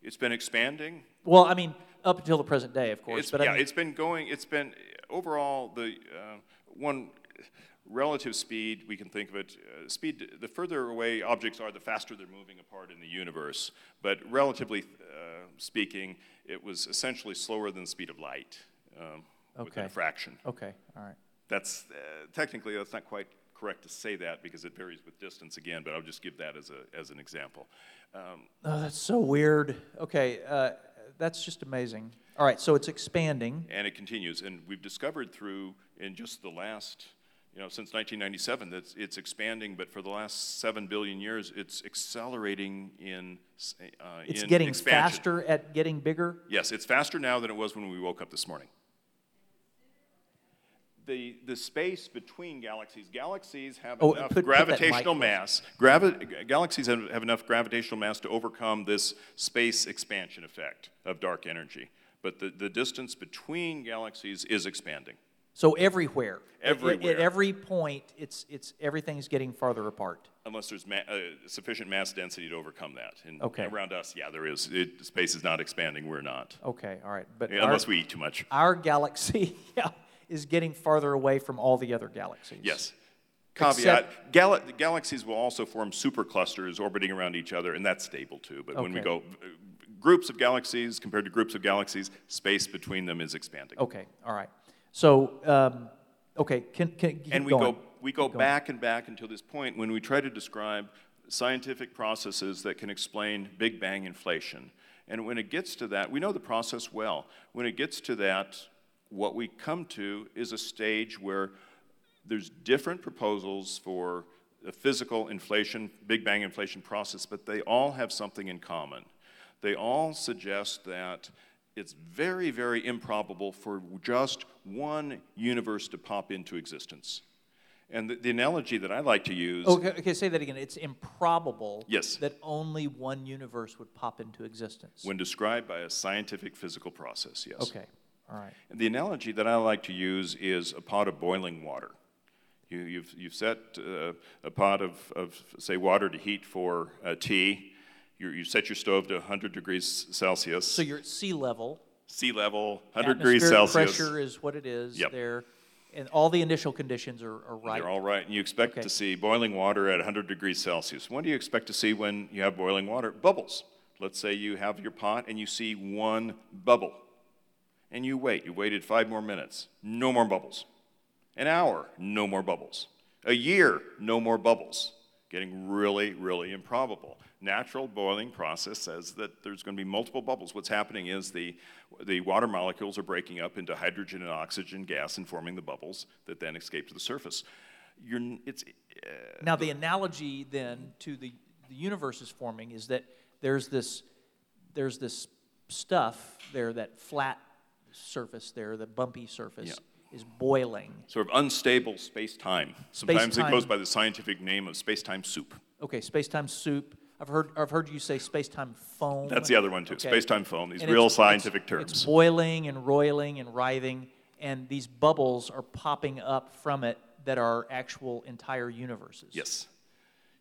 It's been expanding.
Well, I mean, up until the present day, of course.
It's,
but
yeah,
I mean,
it's been going, it's been overall the uh, one relative speed, we can think of it, uh, speed, the further away objects are, the faster they're moving apart in the universe. But relatively uh, speaking, it was essentially slower than the speed of light um, within
Okay.
a fraction.
okay, all right.
That's, uh, technically, that's not quite correct to say that because it varies with distance again, but I'll just give that as, a, as an example. Um,
Oh, that's so weird. Okay, uh, that's just amazing. All right, so it's expanding.
and it continues. And we've discovered through, in just the last, you know, since 1997, that it's expanding, but for the last seven billion years, it's accelerating in uh,
It's
in
getting
expansion.
faster at getting bigger.
Yes, it's faster now than it was when we woke up this morning. The, the space between galaxies, galaxies have
Oh,
enough
put- put
gravitational
closer.
mass. Gravi- galaxies have, have enough gravitational mass to overcome this space expansion effect of dark energy. But the, the distance between galaxies is expanding.
So everywhere. At- At, every point, it's, it's, everything's getting farther apart.
Unless there's ma- uh, sufficient mass density to overcome that. And
Okay.
around us, yeah, there is. It, space is not expanding, we're not.
Okay, all right. But
Yeah,
our,
Unless we eat too much.
our galaxy (laughs) yeah, is getting farther away from all the other galaxies.
Yes. Caveat, gal- galaxies will also form superclusters orbiting around each other, and that's stable too. But when we go, groups of galaxies compared to groups of galaxies, space between them is expanding.
Okay, all right. So, um, okay, can, can
and we
going.
go, we go back and back until this point when we try to describe scientific processes that can explain Big Bang inflation. And when it gets to that, we know the process well. When it gets to that, what we come to is a stage where there's different proposals for the physical inflation, Big Bang inflation process, but they all have something in common. They all suggest that it's very, very improbable for just one universe to pop into existence. And the, the analogy that I like to use
Okay, okay, say that again. It's improbable
Yes.
that only one universe would pop into existence.
when described by a scientific physical process, yes.
okay, all right.
And the analogy that I like to use is a pot of boiling water. You, you've, you've set uh, a pot of, of, say, water to heat for uh, tea. You, you set your stove to 100 degrees Celsius,
So you're at sea level.
sea level, 100 degrees Celsius.
pressure is what it is
Yep.
there. And all the initial conditions are, are right.
They're all right. And you expect
Okay.
to see boiling water at 100 degrees Celsius. What do you expect to see when you have boiling water? Bubbles. Let's say you have your pot and you see one bubble. And you wait. You waited five more minutes. No more bubbles. An hour, no more bubbles. A year, no more bubbles. Getting really, really improbable. Natural boiling process says that there's going to be multiple bubbles. What's happening is the, the water molecules are breaking up into hydrogen and oxygen gas and forming the bubbles that then escape to the surface. You're, it's, uh,
Now, the analogy then to the, the universe is forming is that there's this, there's this stuff there, that flat surface there, the bumpy surface, is boiling.
sort of unstable space-time. Sometimes it
Space-time.
goes by the scientific name of space-time soup.
Okay, space-time soup. I've heard, I've heard you say space-time foam.
That's the other one too.
Okay.
Space-time foam. These
And
real
it's-
scientific
it's,
terms.
It's boiling and roiling and writhing, and these bubbles are popping up from it that are actual entire universes.
Yes.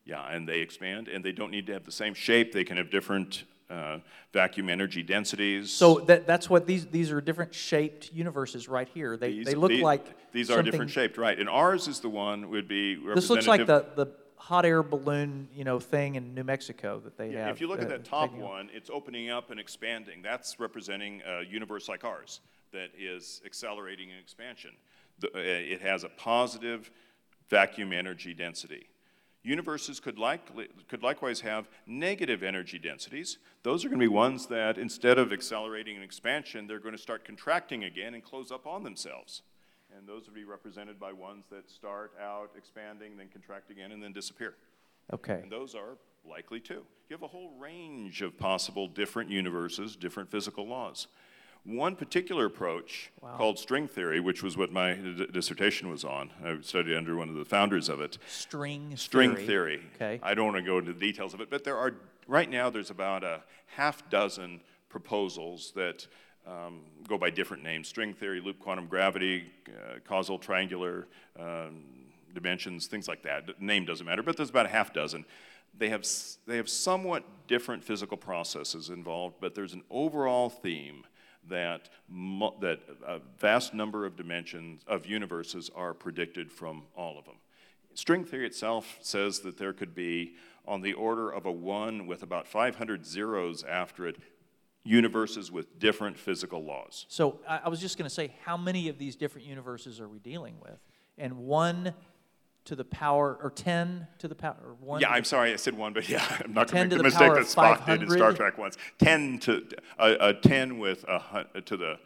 Yeah, and they expand, and they don't need to have the same shape. They can have different uh, vacuum energy densities.
So that, that's what these these are different shaped universes right here. They
These-
they look
these-
like
these are
something-
different shaped, right? And ours is the one would be representative.
This looks like the the hot air balloon you know thing in New Mexico that they
Yeah,
have.
if you look at
uh,
that top one, it's opening up and expanding. That's representing a universe like ours that is accelerating in expansion. The, uh, it has a positive vacuum energy density. Universes could, likely, could likewise have negative energy densities. Those are going to be ones that, instead of accelerating in expansion, they're going to start contracting again and close up on themselves. And those would be represented by ones that start out expanding, then contract again, and then disappear.
Okay.
And those are likely too. You have a whole range of possible different universes, different physical laws. One particular approach
Wow.
called string theory, which was what my d- dissertation was on, I studied under one of the founders of it.
String
String
theory.
theory.
Okay.
I don't want to go into the details of it, but there are, right now, there's about a half dozen proposals that um, go by different names string theory, loop quantum gravity, uh, causal triangular um, dimensions, things like that. The name doesn't matter, but there's about a half dozen. They have, s- they have somewhat different physical processes involved, but there's an overall theme that, mu- that a vast number of dimensions of universes are predicted from all of them. String theory itself says that there could be, on the order of a one with about 500 zeros after it, universes with different physical laws.
So I was just going to say, how many of these different universes are we dealing with? And one to the power, or ten to the power, or one.
Yeah, I'm sorry I said one, but (laughs) yeah, I'm not
10
going to make
the
the mistake
power
that Spock did in Star
500?
Trek once. 10 to, a, a 10 with a, to the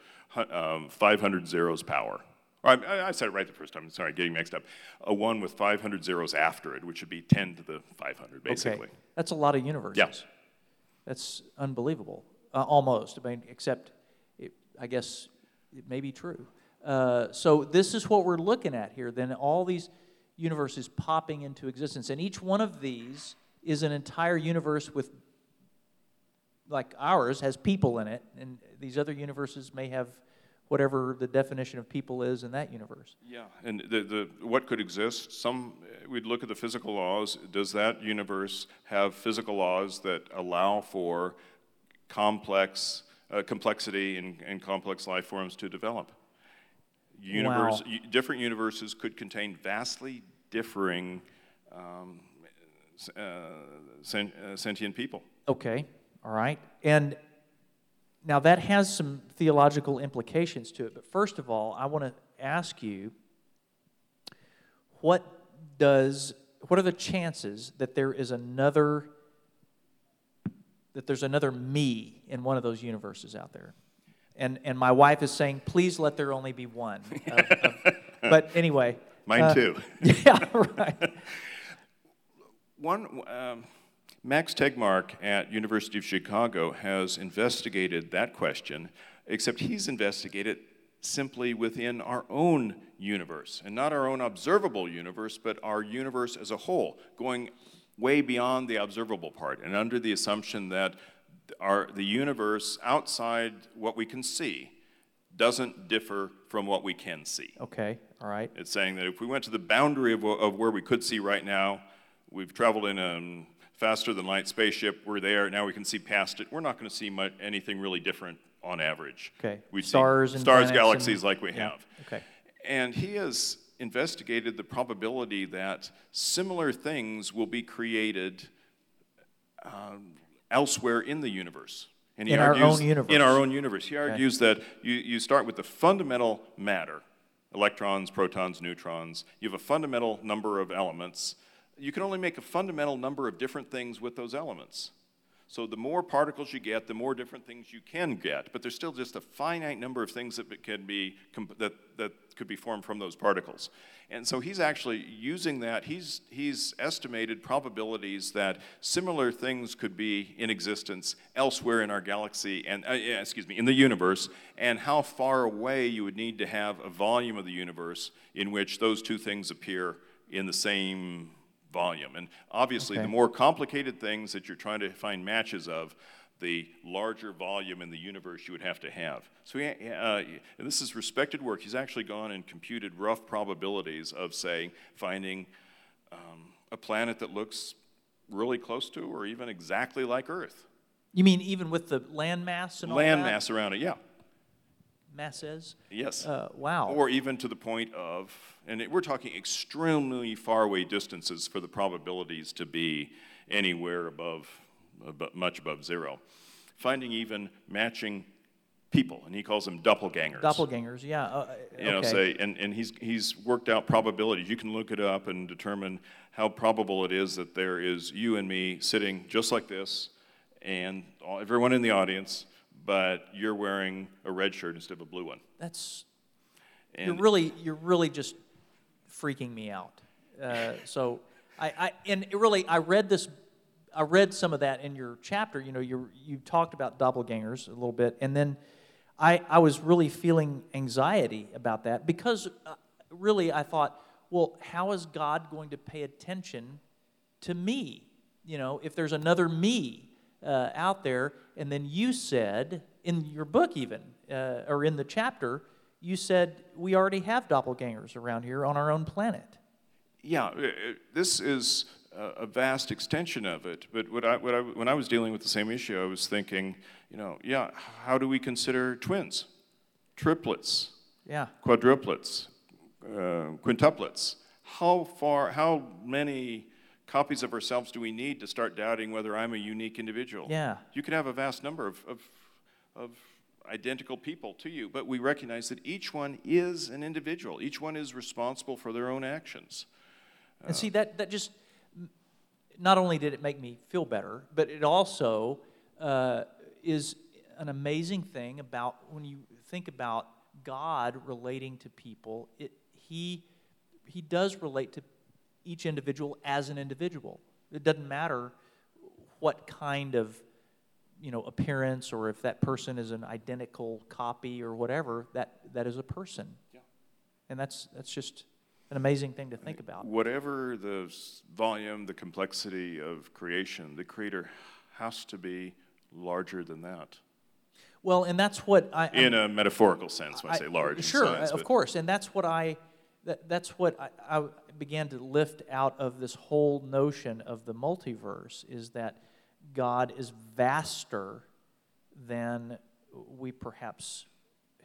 um, 500 zeros power. Or I, I said it right the first time, I'm sorry, getting mixed up. A 1 with 500 zeros after it, which would be 10 to the 500, basically.
Okay. That's a lot of universes. Yes. That's unbelievable. Uh, almost. I mean, except, it, I guess it may be true. Uh, so this is what we're looking at here. Then all these universes popping into existence, and each one of these is an entire universe with, like ours, has people in it, and these other universes may have whatever the definition of people is in that universe.
Yeah, and the, the, what could exist? Some, we'd look at the physical laws. Does that universe have physical laws that allow for complex, uh, complexity and, and complex life forms to develop? Universe,
Wow.
different universes could contain vastly differing um, uh, sen- uh, sentient people.
Okay, all right. And now that has some theological implications to it. But first of all, I want to ask you what does what are the chances that there is another that there's another me in one of those universes out there? And and my wife is saying, please let there only be one. of- (laughs) of- but anyway.
Mine
uh,
too. (laughs)
Yeah, right.
One, um, Max Tegmark at University of Chicago has investigated that question, except he's investigated simply within our own universe, and not our own observable universe, but our universe as a whole, going way beyond the observable part, and under the assumption that our, the universe outside what we can see doesn't differ from what we can see.
Okay, all right.
It's saying that if we went to the boundary of, of where we could see right now, we've traveled in a faster than light spaceship, we're there, now we can see past it. We're not going to see much, anything really different on average.
Okay.
See
Stars and
stars, galaxies
and-
like we
yeah,
have.
okay.
And he has investigated the probability that similar things will be created um, elsewhere in the universe. And he
In our own universe.
In our own universe. He argues that you, you start with the fundamental matter electrons, protons, neutrons. You have a fundamental number of elements. You can only make a fundamental number of different things with those elements. So the more particles you get, the more different things you can get. But there's still just a finite number of things that can be that, that could be formed from those particles. And so he's actually using that. He's he's estimated probabilities that similar things could be in existence elsewhere in our galaxy and uh, excuse me in the universe, and how far away you would need to have a volume of the universe in which those two things appear in the same volume. And obviously,
Okay.
the more complicated things that you're trying to find matches of, the larger volume in the universe you would have to have. So, uh, and this is respected work. He's actually gone and computed rough probabilities of, say, finding um, a planet that looks really close to or even exactly like Earth.
You mean even with the land mass and all
Land
that?
mass around it, yeah.
Masses?
Yes.
Uh, wow.
Or even to the point of, and it, we're talking extremely far away distances for the probabilities to be anywhere above, above, much above zero. Finding even matching people, and he calls them doppelgangers.
Doppelgangers, yeah. Uh,
You know, say, and, and he's, he's worked out probabilities. You can look it up and determine how probable it is that there is you and me sitting just like this, and all, everyone in the audience, but you're wearing a red shirt instead of a blue one.
That's you're really you're really just freaking me out. Uh, so I, I and it really I read this I read some of that in your chapter. You know, you you talked about doppelgangers a little bit, and then I, I was really feeling anxiety about that because uh, really I thought, well, how is God going to pay attention to me? You know, if there's another me uh, out there, and then you said in your book, even, uh, or in the chapter, you said we already have doppelgangers around here on our own planet.
Yeah, uh, uh, this is a vast extension of it. But what I, what I, when I was dealing with the same issue, I was thinking, you know, yeah, how do we consider twins, triplets,
yeah,
quadruplets, uh, quintuplets? How far, how many copies of ourselves do we need to start doubting whether I'm a unique individual?
Yeah.
You can have a vast number of, of, of identical people to you, but we recognize that each one is an individual. Each one is responsible for their own actions.
And see, that, that just, not only did it make me feel better, but it also uh, is an amazing thing about when you think about God relating to people, it, he, he does relate to each individual as an individual. It doesn't matter what kind of you know appearance or if that person is an identical copy or whatever that that is a person
yeah.
and that's that's just an amazing thing to think about
whatever the volume the complexity of creation the creator has to be larger than that
well and that's what i
in I'm, a metaphorical sense when i, I say large
sure
size,
of course and that's what i that, that's what I, I began to lift out of this whole notion of the multiverse is that God is vaster than we perhaps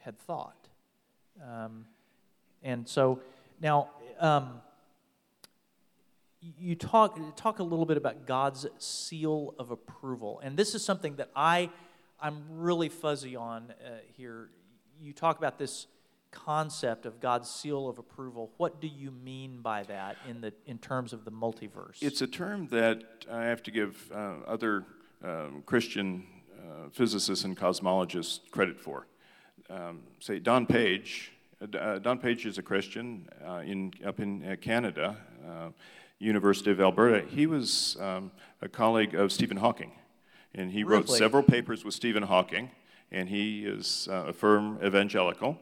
had thought. Um, and so now, um, you talk, talk a little bit about God's seal of approval. And this is something that I, I'm really fuzzy on uh, here. You talk about this concept of God's seal of approval. What do you mean by that in, the, in terms of the multiverse?
It's a term that I have to give uh, other um, Christian uh, physicists and cosmologists credit for. Um, say, Don Page. Uh, uh Don Page is a Christian uh, in, up in uh, Canada, University of Alberta. He was um, a colleague of Stephen Hawking, and he wrote several papers with Stephen Hawking, and he is a firm evangelical.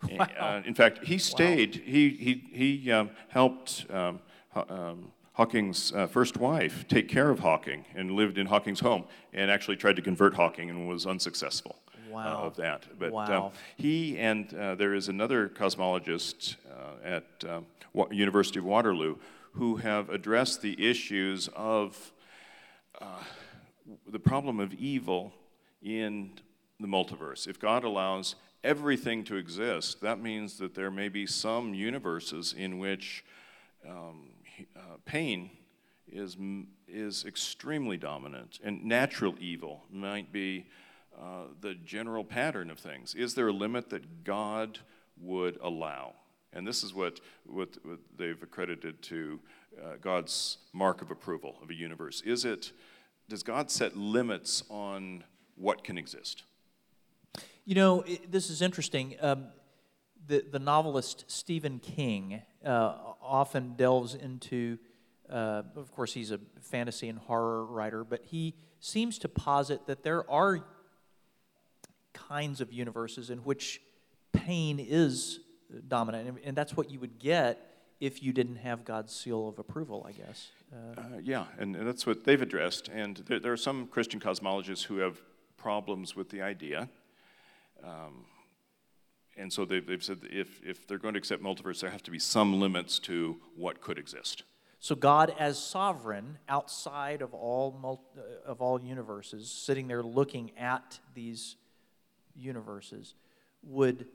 (laughs) Wow. Uh, in fact, he stayed, wow. he, he, he um, helped um, um, Hawking's uh, first wife take care of Hawking and lived in Hawking's home and actually tried to convert Hawking and was unsuccessful uh,
wow.
uh, of that. But
wow.
he and uh, there is another cosmologist uh, at um, University of Waterloo who have addressed the issues of uh, the problem of evil in the multiverse. If God allows everything to exist, that means that there may be some universes in which um, uh, pain is, is extremely dominant, and natural evil might be uh, the general pattern of things. Is there a limit that God would allow? And this is what, what, what they've accredited to uh, God's mark of approval of a universe. Is it, does God set limits on what can exist?
You know, it, this is interesting. Um, the, the novelist Stephen King uh, often delves into, uh, of course, he's a fantasy and horror writer, but he seems to posit that there are kinds of universes in which pain is dominant. And, and that's what you would get if you didn't have God's seal of approval, I guess.
Uh, uh, yeah, and, and, that's what they've addressed. And there, there, are some Christian cosmologists who have problems with the idea. Um, and so they've, they've said if, if they're going to accept multiverse, there have to be some limits to what could exist.
So God, as sovereign, outside of all uh, of all universes, sitting there looking at these universes, would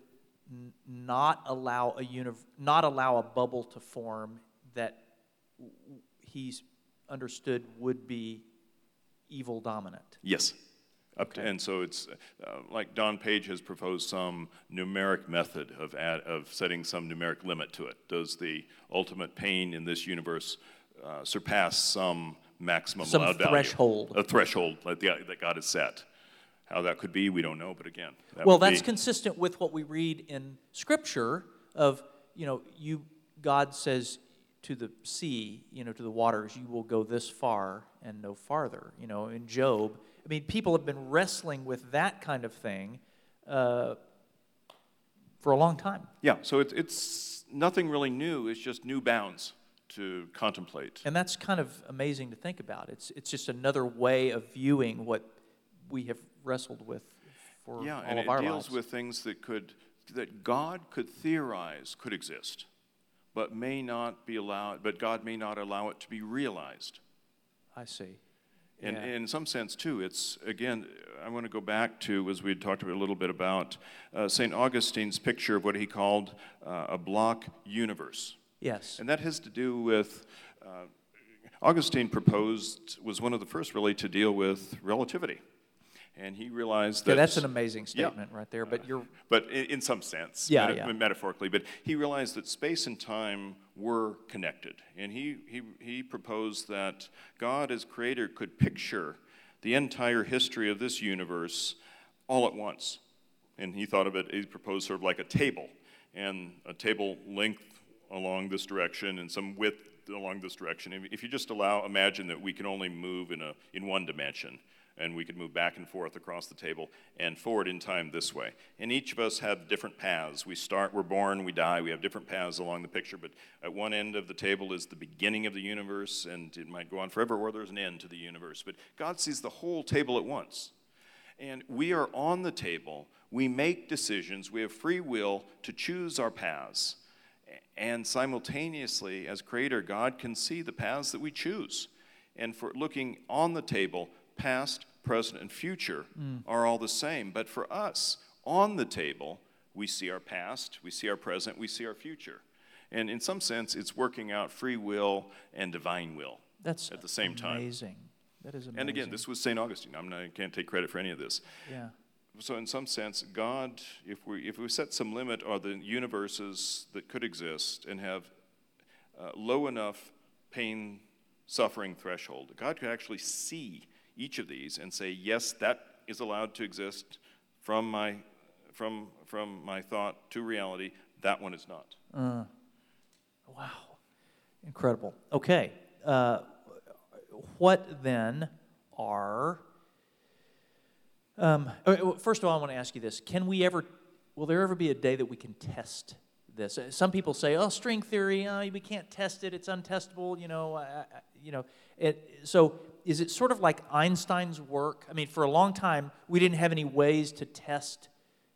n- not allow a uni- not allow a bubble to form that he's understood would be evil dominant.
Yes. Up to, and so it's uh, like Don Page has proposed some numeric method of, add, of setting some numeric limit to it. Does the ultimate pain in this universe uh, surpass some maximum
some
allowed
threshold.
value? A threshold that, the, that God has set. How that could be, we don't know, but again.
That well, that's be. consistent with what we read in Scripture of, you know, you, God says to the sea, you know, to the waters, you will go this far and no farther. You know, in Job, I mean, people have been wrestling with that kind of thing uh, for a long time.
Yeah, so it's, it's nothing really new, it's just new bounds to contemplate.
And that's kind of amazing to think about. It's, it's just another way of viewing what we have wrestled with for
yeah,
all
and
of
it deals with things that could that God could theorize could exist, but may not be allowed. But God may not allow it to be realized.
I see.
And,
Yeah.
in some sense, too, it's again, I want to go back to, as we had talked a little bit about, uh, St. Augustine's picture of what he called uh, a block universe.
Yes.
And that has to do with, uh, Augustine proposed, was one of the first really to deal with relativity. And he realized that.
Okay, that's an amazing
Yeah.
statement right there. But you're
But in, in some sense,
Yeah,
meta-
yeah.
metaphorically, but he realized that space and time were connected. And he, he, he proposed that God, as creator, could picture the entire history of this universe all at once. And he thought of it, he proposed sort of like a table, and a table length along this direction and some width along this direction. If- If you just allow, imagine that we can only move in, a, in one dimension, and we could move back and forth across the table and forward in time this way. And each of us have different paths. We start, we're born, we die, we have different paths along the picture, but at one end of the table is the beginning of the universe, and it might go on forever, or there's an end to the universe. But God sees the whole table at once. And we are on the table. We make decisions. We have free will to choose our paths. And simultaneously, as creator, God can see the paths that we choose. And for looking on the table, past, present, and future are all the same. But for us, on the table, we see our past, we see our present, we see our future. And in some sense, it's working out free will and divine will
that's
at the same time.
amazing. That is amazing.
And again, this was St. Augustine. I'm not, I can't take credit for any of this.
yeah.
So, in some sense, God, if we, if we set some limit on the universes that could exist and have uh, low enough pain, suffering threshold, God could actually see each of these and say, yes, that is allowed to exist from my, from, from my thought to reality, that one is not.
Wow. Incredible. Okay. Uh, what then are. Um, uh, first of all, I want to ask you this. Can we ever. Will there ever be a day that we can test this? Uh, Some people say, oh, string theory, uh, we can't test it, it's untestable, you know. Uh, uh, you know it, so is it sort of like Einstein's work? I mean, for a long time, we didn't have any ways to test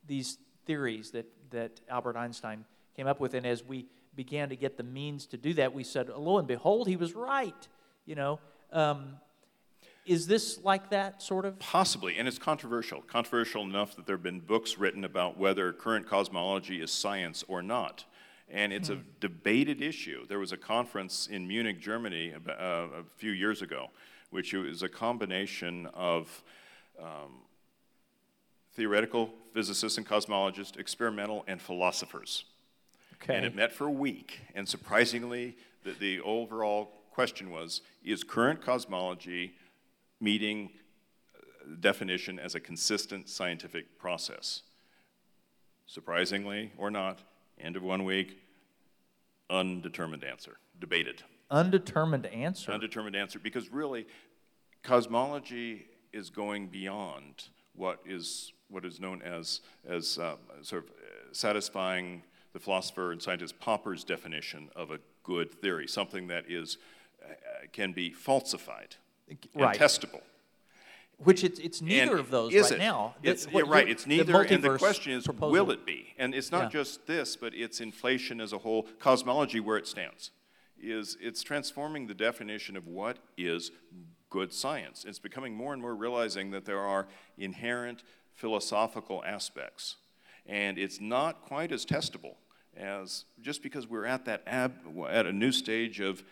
these theories that, that Albert Einstein came up with. And as we began to get the means to do that, we said, lo and behold, he was right. You know, um, is this like that, sort of?
Possibly, and it's controversial. Controversial enough that there have been books written about whether current cosmology is science or not. And it's a debated issue. There was a conference in Munich, Germany, uh, a few years ago, which is a combination of um, theoretical physicists and cosmologists, experimental, and philosophers. And it met for a week. And surprisingly, the, the overall question was Is current cosmology meeting uh, definition as a consistent scientific process? Surprisingly or not, end of one week, undetermined answer, debated.
Undetermined answer.
Undetermined answer, because really, cosmology is going beyond what is what is known as as um, sort of uh, satisfying the philosopher and scientist Popper's definition of a good theory, something that is uh, can be falsified
Right.
and testable.
Which it's, it's neither
And
of those right
it?
now.
It's,
That- what
you're right. It's neither. and the question is,
proposal.
will it be? And it's not
Yeah.
just this, but it's inflation as a whole. Cosmology, where it stands, is it's transforming the definition of what is good science. It's becoming more and more realizing that there are inherent philosophical aspects, and it's not quite as testable as just because we're at that ab, at a new stage of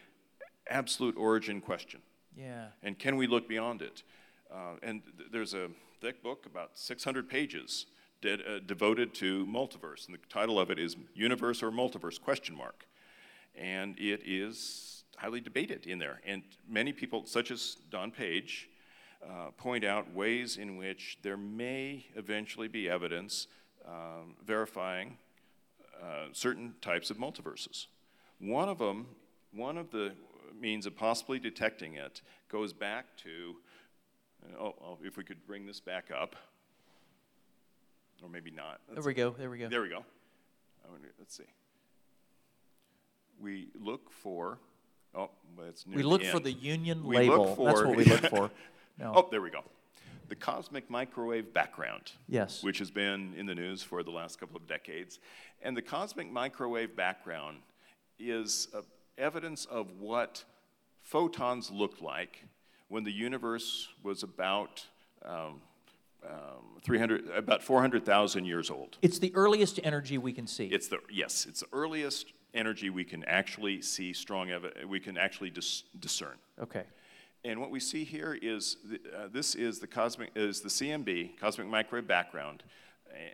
absolute origin question.
Yeah.
And can we look beyond it? Uh, and th- there's a thick book, about 600 pages, ded- uh, devoted to multiverse. And the title of it is Universe or Multiverse? Question mark. And it is highly debated in there. And many people, such as Don Page, uh, point out ways in which there may eventually be evidence um, verifying uh, certain types of multiverses. One of them, one of the means of possibly detecting it goes back to, oh, oh, if we could bring this back up, or maybe not.
There we go. There we go.
There we go. I wonder- Let's see. We look for, oh, it's near
We
the
look for the union
We
label.
look
That's
for-
what we look (laughs) for. No.
Oh, there we go. The cosmic microwave background.
Yes.
Which has been in the news for the last couple of decades. And the cosmic microwave background is uh, evidence of what photons looked like when the universe was about um, um, 300, about 400,000 years old.
It's the earliest energy we can see.
It's the yes, it's the earliest energy we can actually see strong evidence. We can actually dis- discern.
okay.
And what we see here is the, uh, this is the cosmic is the CMB cosmic microwave background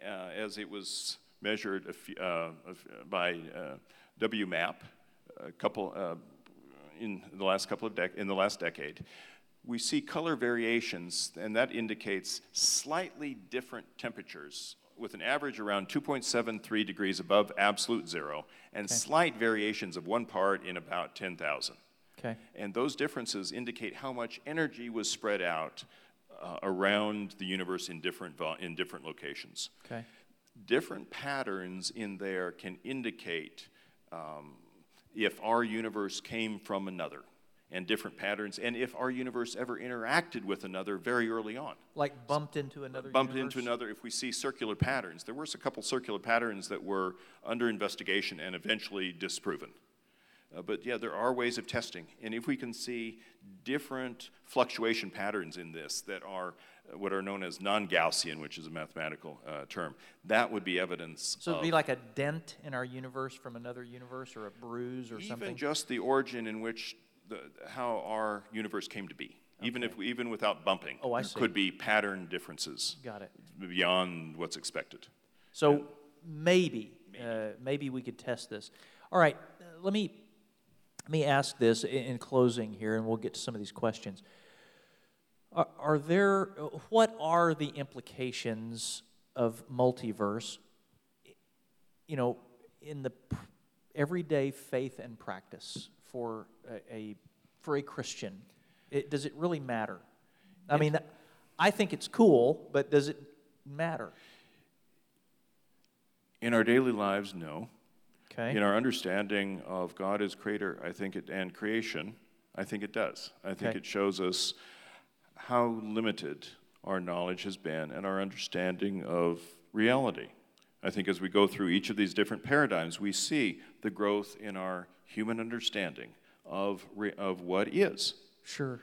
uh, as it was measured a few, uh, by uh, WMAP a couple uh, in the last couple of dec- in the last decade. We see color variations, and that indicates slightly different temperatures with an average around 2.73 degrees above absolute zero, and slight variations of one part in about 10,000.
Okay.
And those differences indicate how much energy was spread out uh, around the universe in different, vo- in different locations.
Okay.
Different patterns in there can indicate um, if our universe came from another, and different patterns, and if our universe ever interacted with another very early on
Like bumped into another
bumped
universe?
into another if we see circular patterns. There were a couple circular patterns that were under investigation and eventually disproven. Uh, but yeah, there are ways of testing. And if we can see different fluctuation patterns in this that are uh, what are known as non Gaussian, which is a mathematical uh, term, that would be evidence.
So it'd be like a dent in our universe from another universe or a bruise or
even
something?
just the origin in which the, how our universe came to be. Even if even without bumping,
Oh, I
there
see.
could be pattern differences
Got it.
beyond what's expected.
So maybe, uh, maybe we could test this. All right, uh, let me let me ask this in, in closing here, and we'll get to some of these questions. Are, are there what are the implications of multiverse? You know, in the pr- everyday faith and practice for a, a for a Christian, it, does it really matter? I mean, I think it's cool, but does it matter?
In our daily lives, no.
Okay.
In our understanding of God as creator, I think it, and creation, I think it does. I think
Okay.
it shows us how limited our knowledge has been and our understanding of reality. I think as we go through each of these different paradigms, we see the growth in our human understanding of, re, of what is.
Sure.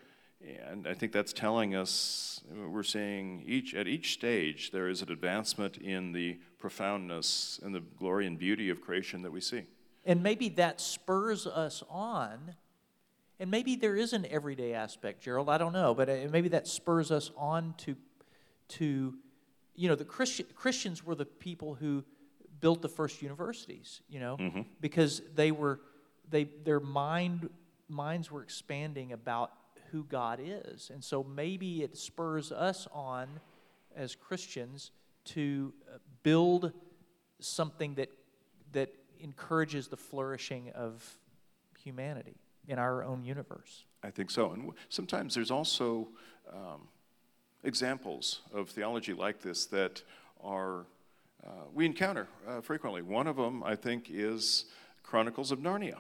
And I think that's telling us we're seeing each at each stage there is an advancement in the profoundness and the glory and beauty of creation that we see.
And maybe that spurs us on. And maybe there is an everyday aspect, Gerald. I don't know, but uh, maybe that spurs us on to, to, you know, the Christian, Christians were the people who built the first universities. You know, because they were, they their mind minds were expanding about who God is, and so maybe it spurs us on as Christians to uh, build something that that encourages the flourishing of humanity in our own universe.
I think so. And sometimes there's also um, examples of theology like this that are uh, we encounter uh, frequently. One of them, I think, is Chronicles of Narnia.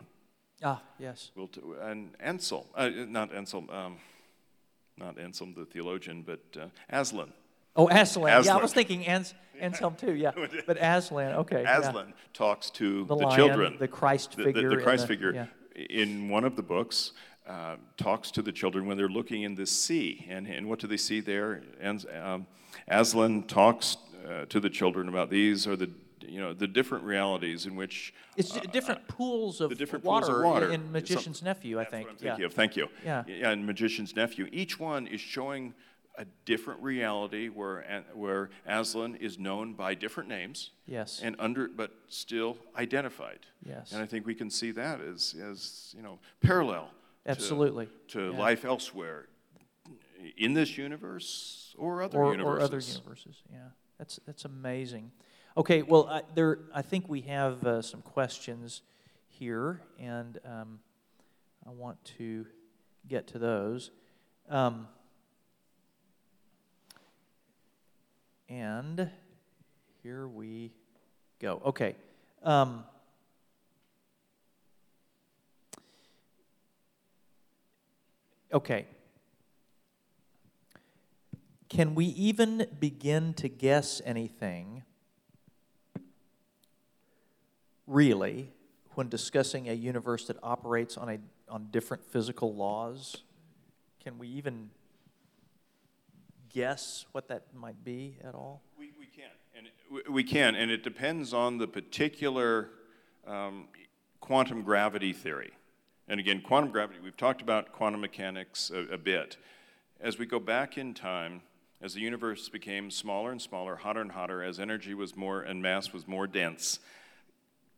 Ah, yes.
We'll t- and Anselm, uh, not Anselm, um, not Anselm the theologian, but uh, Aslan.
Oh, Aslan. Yeah, I was thinking Ans- (laughs) Anselm too. Yeah, (laughs) but Aslan. Okay. yeah.
Aslan talks to
The
the,
lion,
children.
the Christ
the,
figure
The,
in
Christ
the-
figure
yeah.
in one of the books uh, talks to the children when they're looking in the sea. And, and what do they see there? And, um, Aslan talks uh, to the children about these are the you know the different realities in which
It's d- uh, different pools of
the different
water,
pools of water
in Magician's Nephew, I think.
what
yeah.
of. Thank you.
Yeah.
And Magician's Nephew. Each one is showing a different reality where, where Aslan is known by different names.
Yes.
And under, but still identified.
Yes.
And I think we can see that as, as you know, parallel. to-
Absolutely.
To,
Yeah.
life elsewhere, in this universe or other
or,
universes.
or other universes. Yeah, that's that's amazing. Okay, well, I, there I think we have uh, some questions here, and um, I want to get to those. Um, and here we go. Okay. Um, okay. Can we even begin to guess anything, really, when discussing a universe that operates on, a, on different physical laws? Can we even guess what that might be at all?
We, we can, and it, we can, and it depends on the particular um, quantum gravity theory. And again, quantum gravity, we've talked about quantum mechanics a, a bit. As we go back in time, as the universe became smaller and smaller, hotter and hotter, as energy was more and mass was more dense,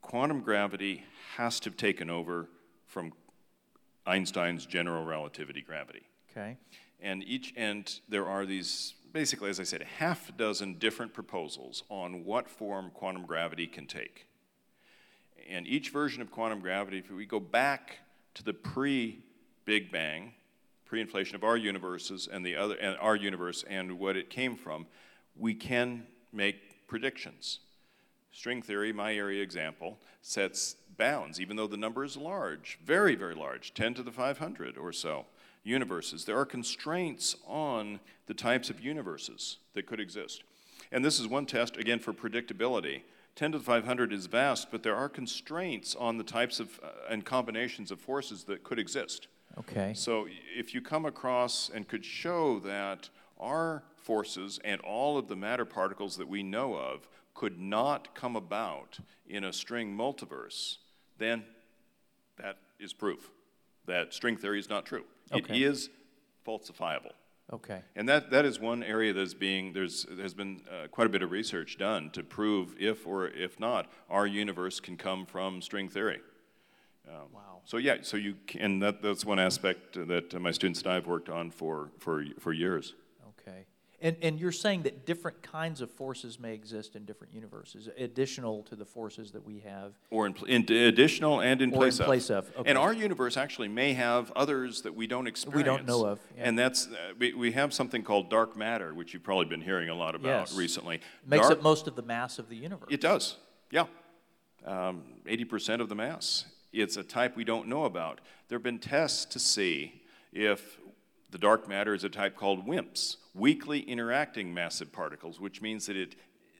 quantum gravity has to have taken over from Einstein's general relativity gravity.
Okay.
And each and there are these basically, as I said, a half dozen different proposals on what form quantum gravity can take. And each version of quantum gravity, if we go back to the pre-Big Bang, pre-inflation of our universes and the other and our universe and what it came from, we can make predictions. String theory, my area example, sets bounds, even though the number is large, very, very large, 10 to the 500 or so universes. There are constraints on the types of universes that could exist. And this is one test, again, for predictability. 10 to the 500 is vast, but there are constraints on the types of uh, and combinations of forces that could exist.
Okay.
So if you come across and could show that our forces and all of the matter particles that we know of could not come about in a string multiverse, then that is proof that string theory is not true.
Okay.
It is falsifiable.
Okay.
And that, that is one area that's being, there's, there's been uh, quite a bit of research done to prove if or if not our universe can come from string theory. Um,
Wow.
So yeah, so you can, that, that's one aspect that my students and I have worked on for, for, for years.
And, and you're saying that different kinds of forces may exist in different universes, additional to the forces that we have.
Or in, in additional and in
Or in
place of.
place of, okay.
And our universe actually may have others that we don't experience.
We don't know of, yeah.
And that's, uh, we, we have something called dark matter, which you've probably been hearing a lot about
Yes.
recently.
Makes
Dark-
up most of the mass of the universe.
It does, yeah. Um, 80% of the mass. It's a type we don't know about. There have been tests to see if the dark matter is a type called WIMPs, weakly interacting massive particles, which means that it,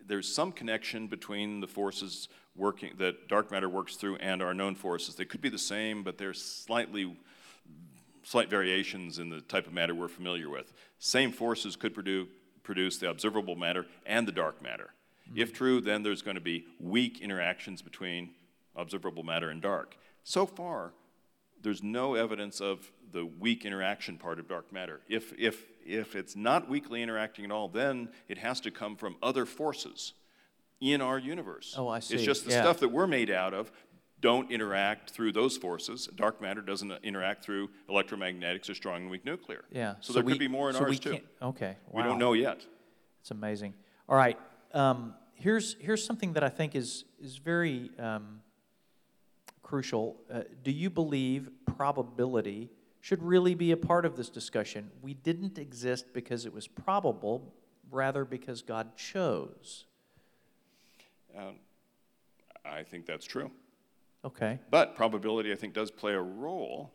there's some connection between the forces working that dark matter works through and our known forces. They could be the same, but there's slightly slight variations in the type of matter we're familiar with. Same forces could produce, produce the observable matter and the dark matter. Mm-hmm. If true, then there's going to be weak interactions between observable matter and dark. So far, there's no evidence of the weak interaction part of dark matter. If, if, if it's not weakly interacting at all, then it has to come from other forces in our universe.
Oh, I see.
It's just the
Yeah.
stuff that we're made out of don't interact through those forces. Dark matter doesn't interact through electromagnetics or strong and weak nuclear.
Yeah.
So, there
we-
could be more in
so we
ours too.
Okay.
We don't know yet.
It's amazing. All right. Um, here's here's something that I think is is very um, crucial. Uh, do you believe probability should really be a part of this discussion? We didn't exist because it was probable, rather because God chose.
Um, I think that's true.
Okay.
But probability, I think, does play a role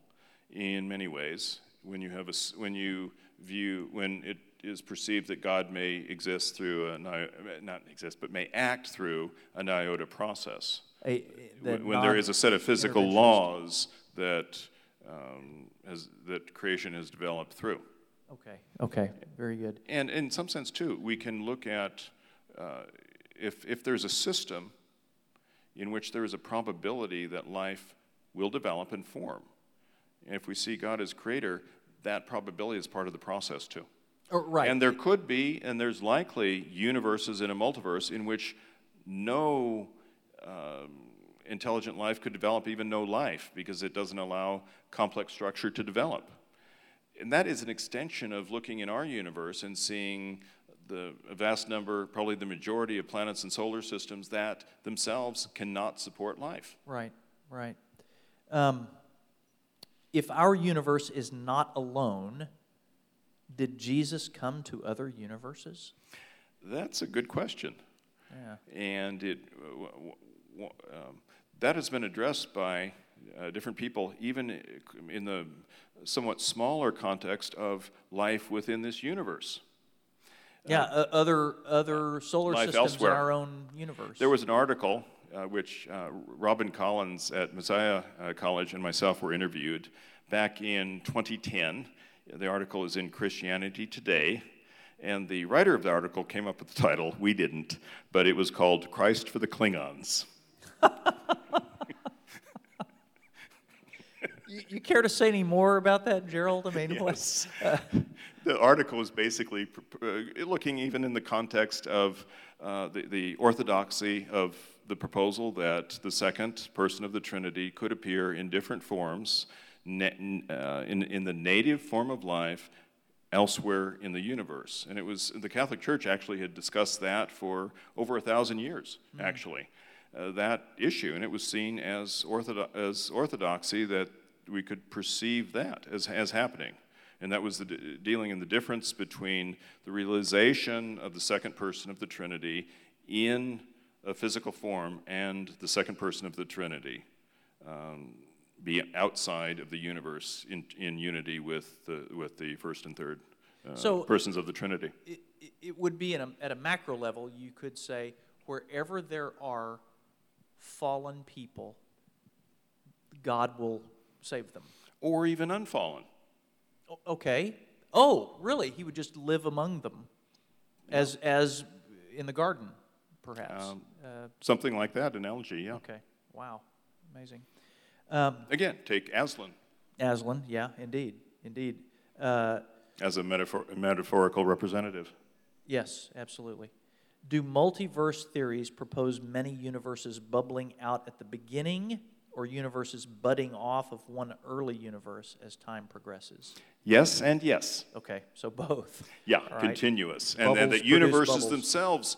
in many ways when you have a, when you view when it is perceived that God may exist through a not exist but may act through a iota process.
A,
When, when there is a set of physical laws that um, has, that creation has developed through.
Okay. Okay. Very good.
And in some sense, too, we can look at uh, if, if there's a system in which there is a probability that life will develop and form. And if we see God as creator, that probability is part of the process, too.
Oh, right.
And there could be, and there's likely, universes in a multiverse in which no um, intelligent life could develop, even no life, because it doesn't allow complex structure to develop. And that is an extension of looking in our universe and seeing the vast number, probably the majority of planets and solar systems that themselves cannot support life.
Right, right. Um, if our universe is not alone, did Jesus come to other universes?
That's a good question.
Yeah.
And it, w- w- um, that has been addressed by uh, different people, even in the somewhat smaller context of life within this universe.
Yeah, uh, other other solar systems
elsewhere.
in our own universe.
There was an article uh, which uh, Robin Collins at Messiah uh, College and myself were interviewed back in 2010. The article is in Christianity Today. And the writer of the article came up with the title, we didn't, but it was called Christ for the Klingons.
You, you care to say any more about that, Gerald? I mean, what-
Yes. the article is basically uh, looking even in the context of uh, the, the orthodoxy of the proposal that the second person of the Trinity could appear in different forms na- uh, in, in the native form of life elsewhere in the universe. And it was the Catholic Church actually had discussed that for over a thousand years, actually, uh, that issue. And it was seen as, orthodo- as orthodoxy that we could perceive that as, as happening. And that was the d- dealing in the difference between the realization of the second person of the Trinity in a physical form and the second person of the Trinity um, be outside of the universe in, in unity with the, with the first and third uh,
So-
persons of the Trinity.
it, it- it would be in a, at a macro level, you could say, wherever there are fallen people, God will save them.
Or even unfallen.
Okay. Oh, really? He would just live among them, as as in the garden, perhaps.
Um,
uh,
Something like that analogy, yeah.
okay. Wow. Amazing. Um,
Again, take Aslan
Aslan. Yeah. Indeed. Indeed. Uh,
as a metaphor, metaphorical representative.
Yes, absolutely. Do multiverse theories propose many universes bubbling out at the beginning or universes budding off of one early universe as time progresses?
Yes and yes.
Okay, so both. (laughs)
Yeah,
right.
continuous. And, and that universes
bubbles.
themselves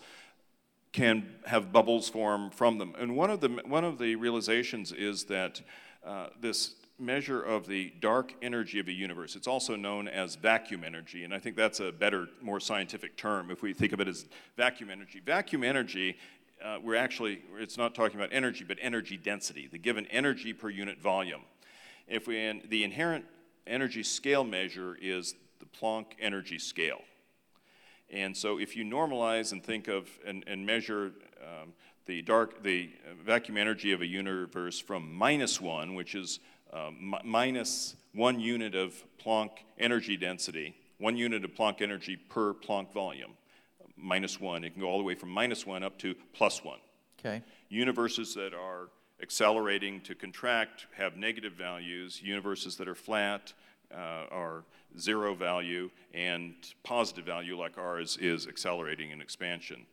can have bubbles form from them. And one of the, one of the realizations is that uh, this measure of the dark energy of a universe, it's also known as vacuum energy. And I think that's a better, more scientific term if we think of it as vacuum energy. Vacuum energy, uh, we're actually, it's not talking about energy, but energy density, the given energy per unit volume. If we, the inherent energy scale measure is the Planck energy scale. And so if you normalize and think of and, and measure um, the dark, the vacuum energy of a universe from minus one, which is um, minus one unit of Planck energy density, one unit of Planck energy per Planck volume, minus one, it can go all the way from minus one up to plus one.
Okay.
Universes that are accelerating to contract have negative values. Universes that are flat uh, are zero value, and positive value, like ours, is accelerating in expansion.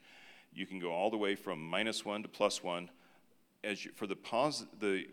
You can go all the way from minus one to plus one. As you, for the pos- the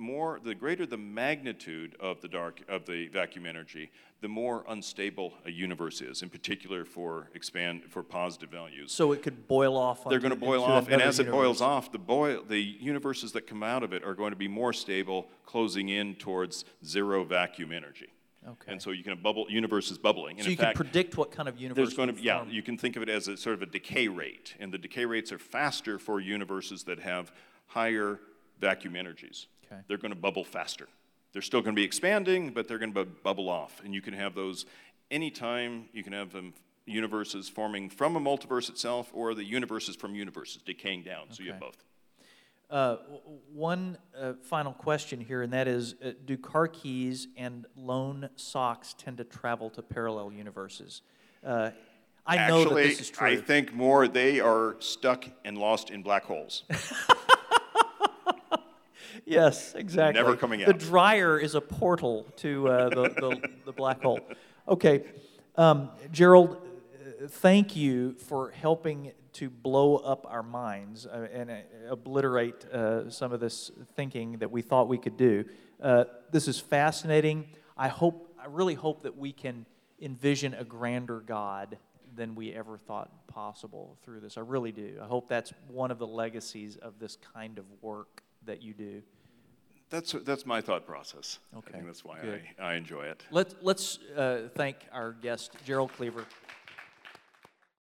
more, the greater the magnitude of the dark of the vacuum energy, the more unstable a universe is. In particular, for expand for positive values
So it could boil off.
they're going to boil off, and as it boils off, the boil, the universes that come out of it are going to be more stable, closing in towards zero vacuum energy.
Okay.
And so you can have bubble universes bubbling. And
So you
fact,
can predict what kind of universe
there's going to be, yeah, you can think of it as a sort of a decay rate, and the decay rates are faster for universes that have higher vacuum energies.
Okay.
They're going to bubble faster. They're still going to be expanding, but they're going to bu- bubble off, and you can have those anytime. You can have them universes forming from a multiverse itself, or the universes from universes decaying down. So you have both.
Uh, one uh, final question here, and that is uh, Do car keys and lone socks tend to travel to parallel universes? Uh, I know that this is true.
I think more they are stuck and lost in black holes. (laughs)
yes, exactly.
Never coming
The dryer is a portal to uh, the, the, the black hole. Okay. Um, Gerald, thank you for helping to blow up our minds uh, and uh, obliterate uh, some of this thinking that we thought we could do. Uh, this is fascinating. I hope, I really hope that we can envision a grander God than we ever thought possible through this. I really do. I hope that's one of the legacies of this kind of work that you do.
That's, that's my thought process. I
Okay,
think that's why
good.
I, I enjoy it.
Let, let's uh, thank our guest, Gerald Cleaver.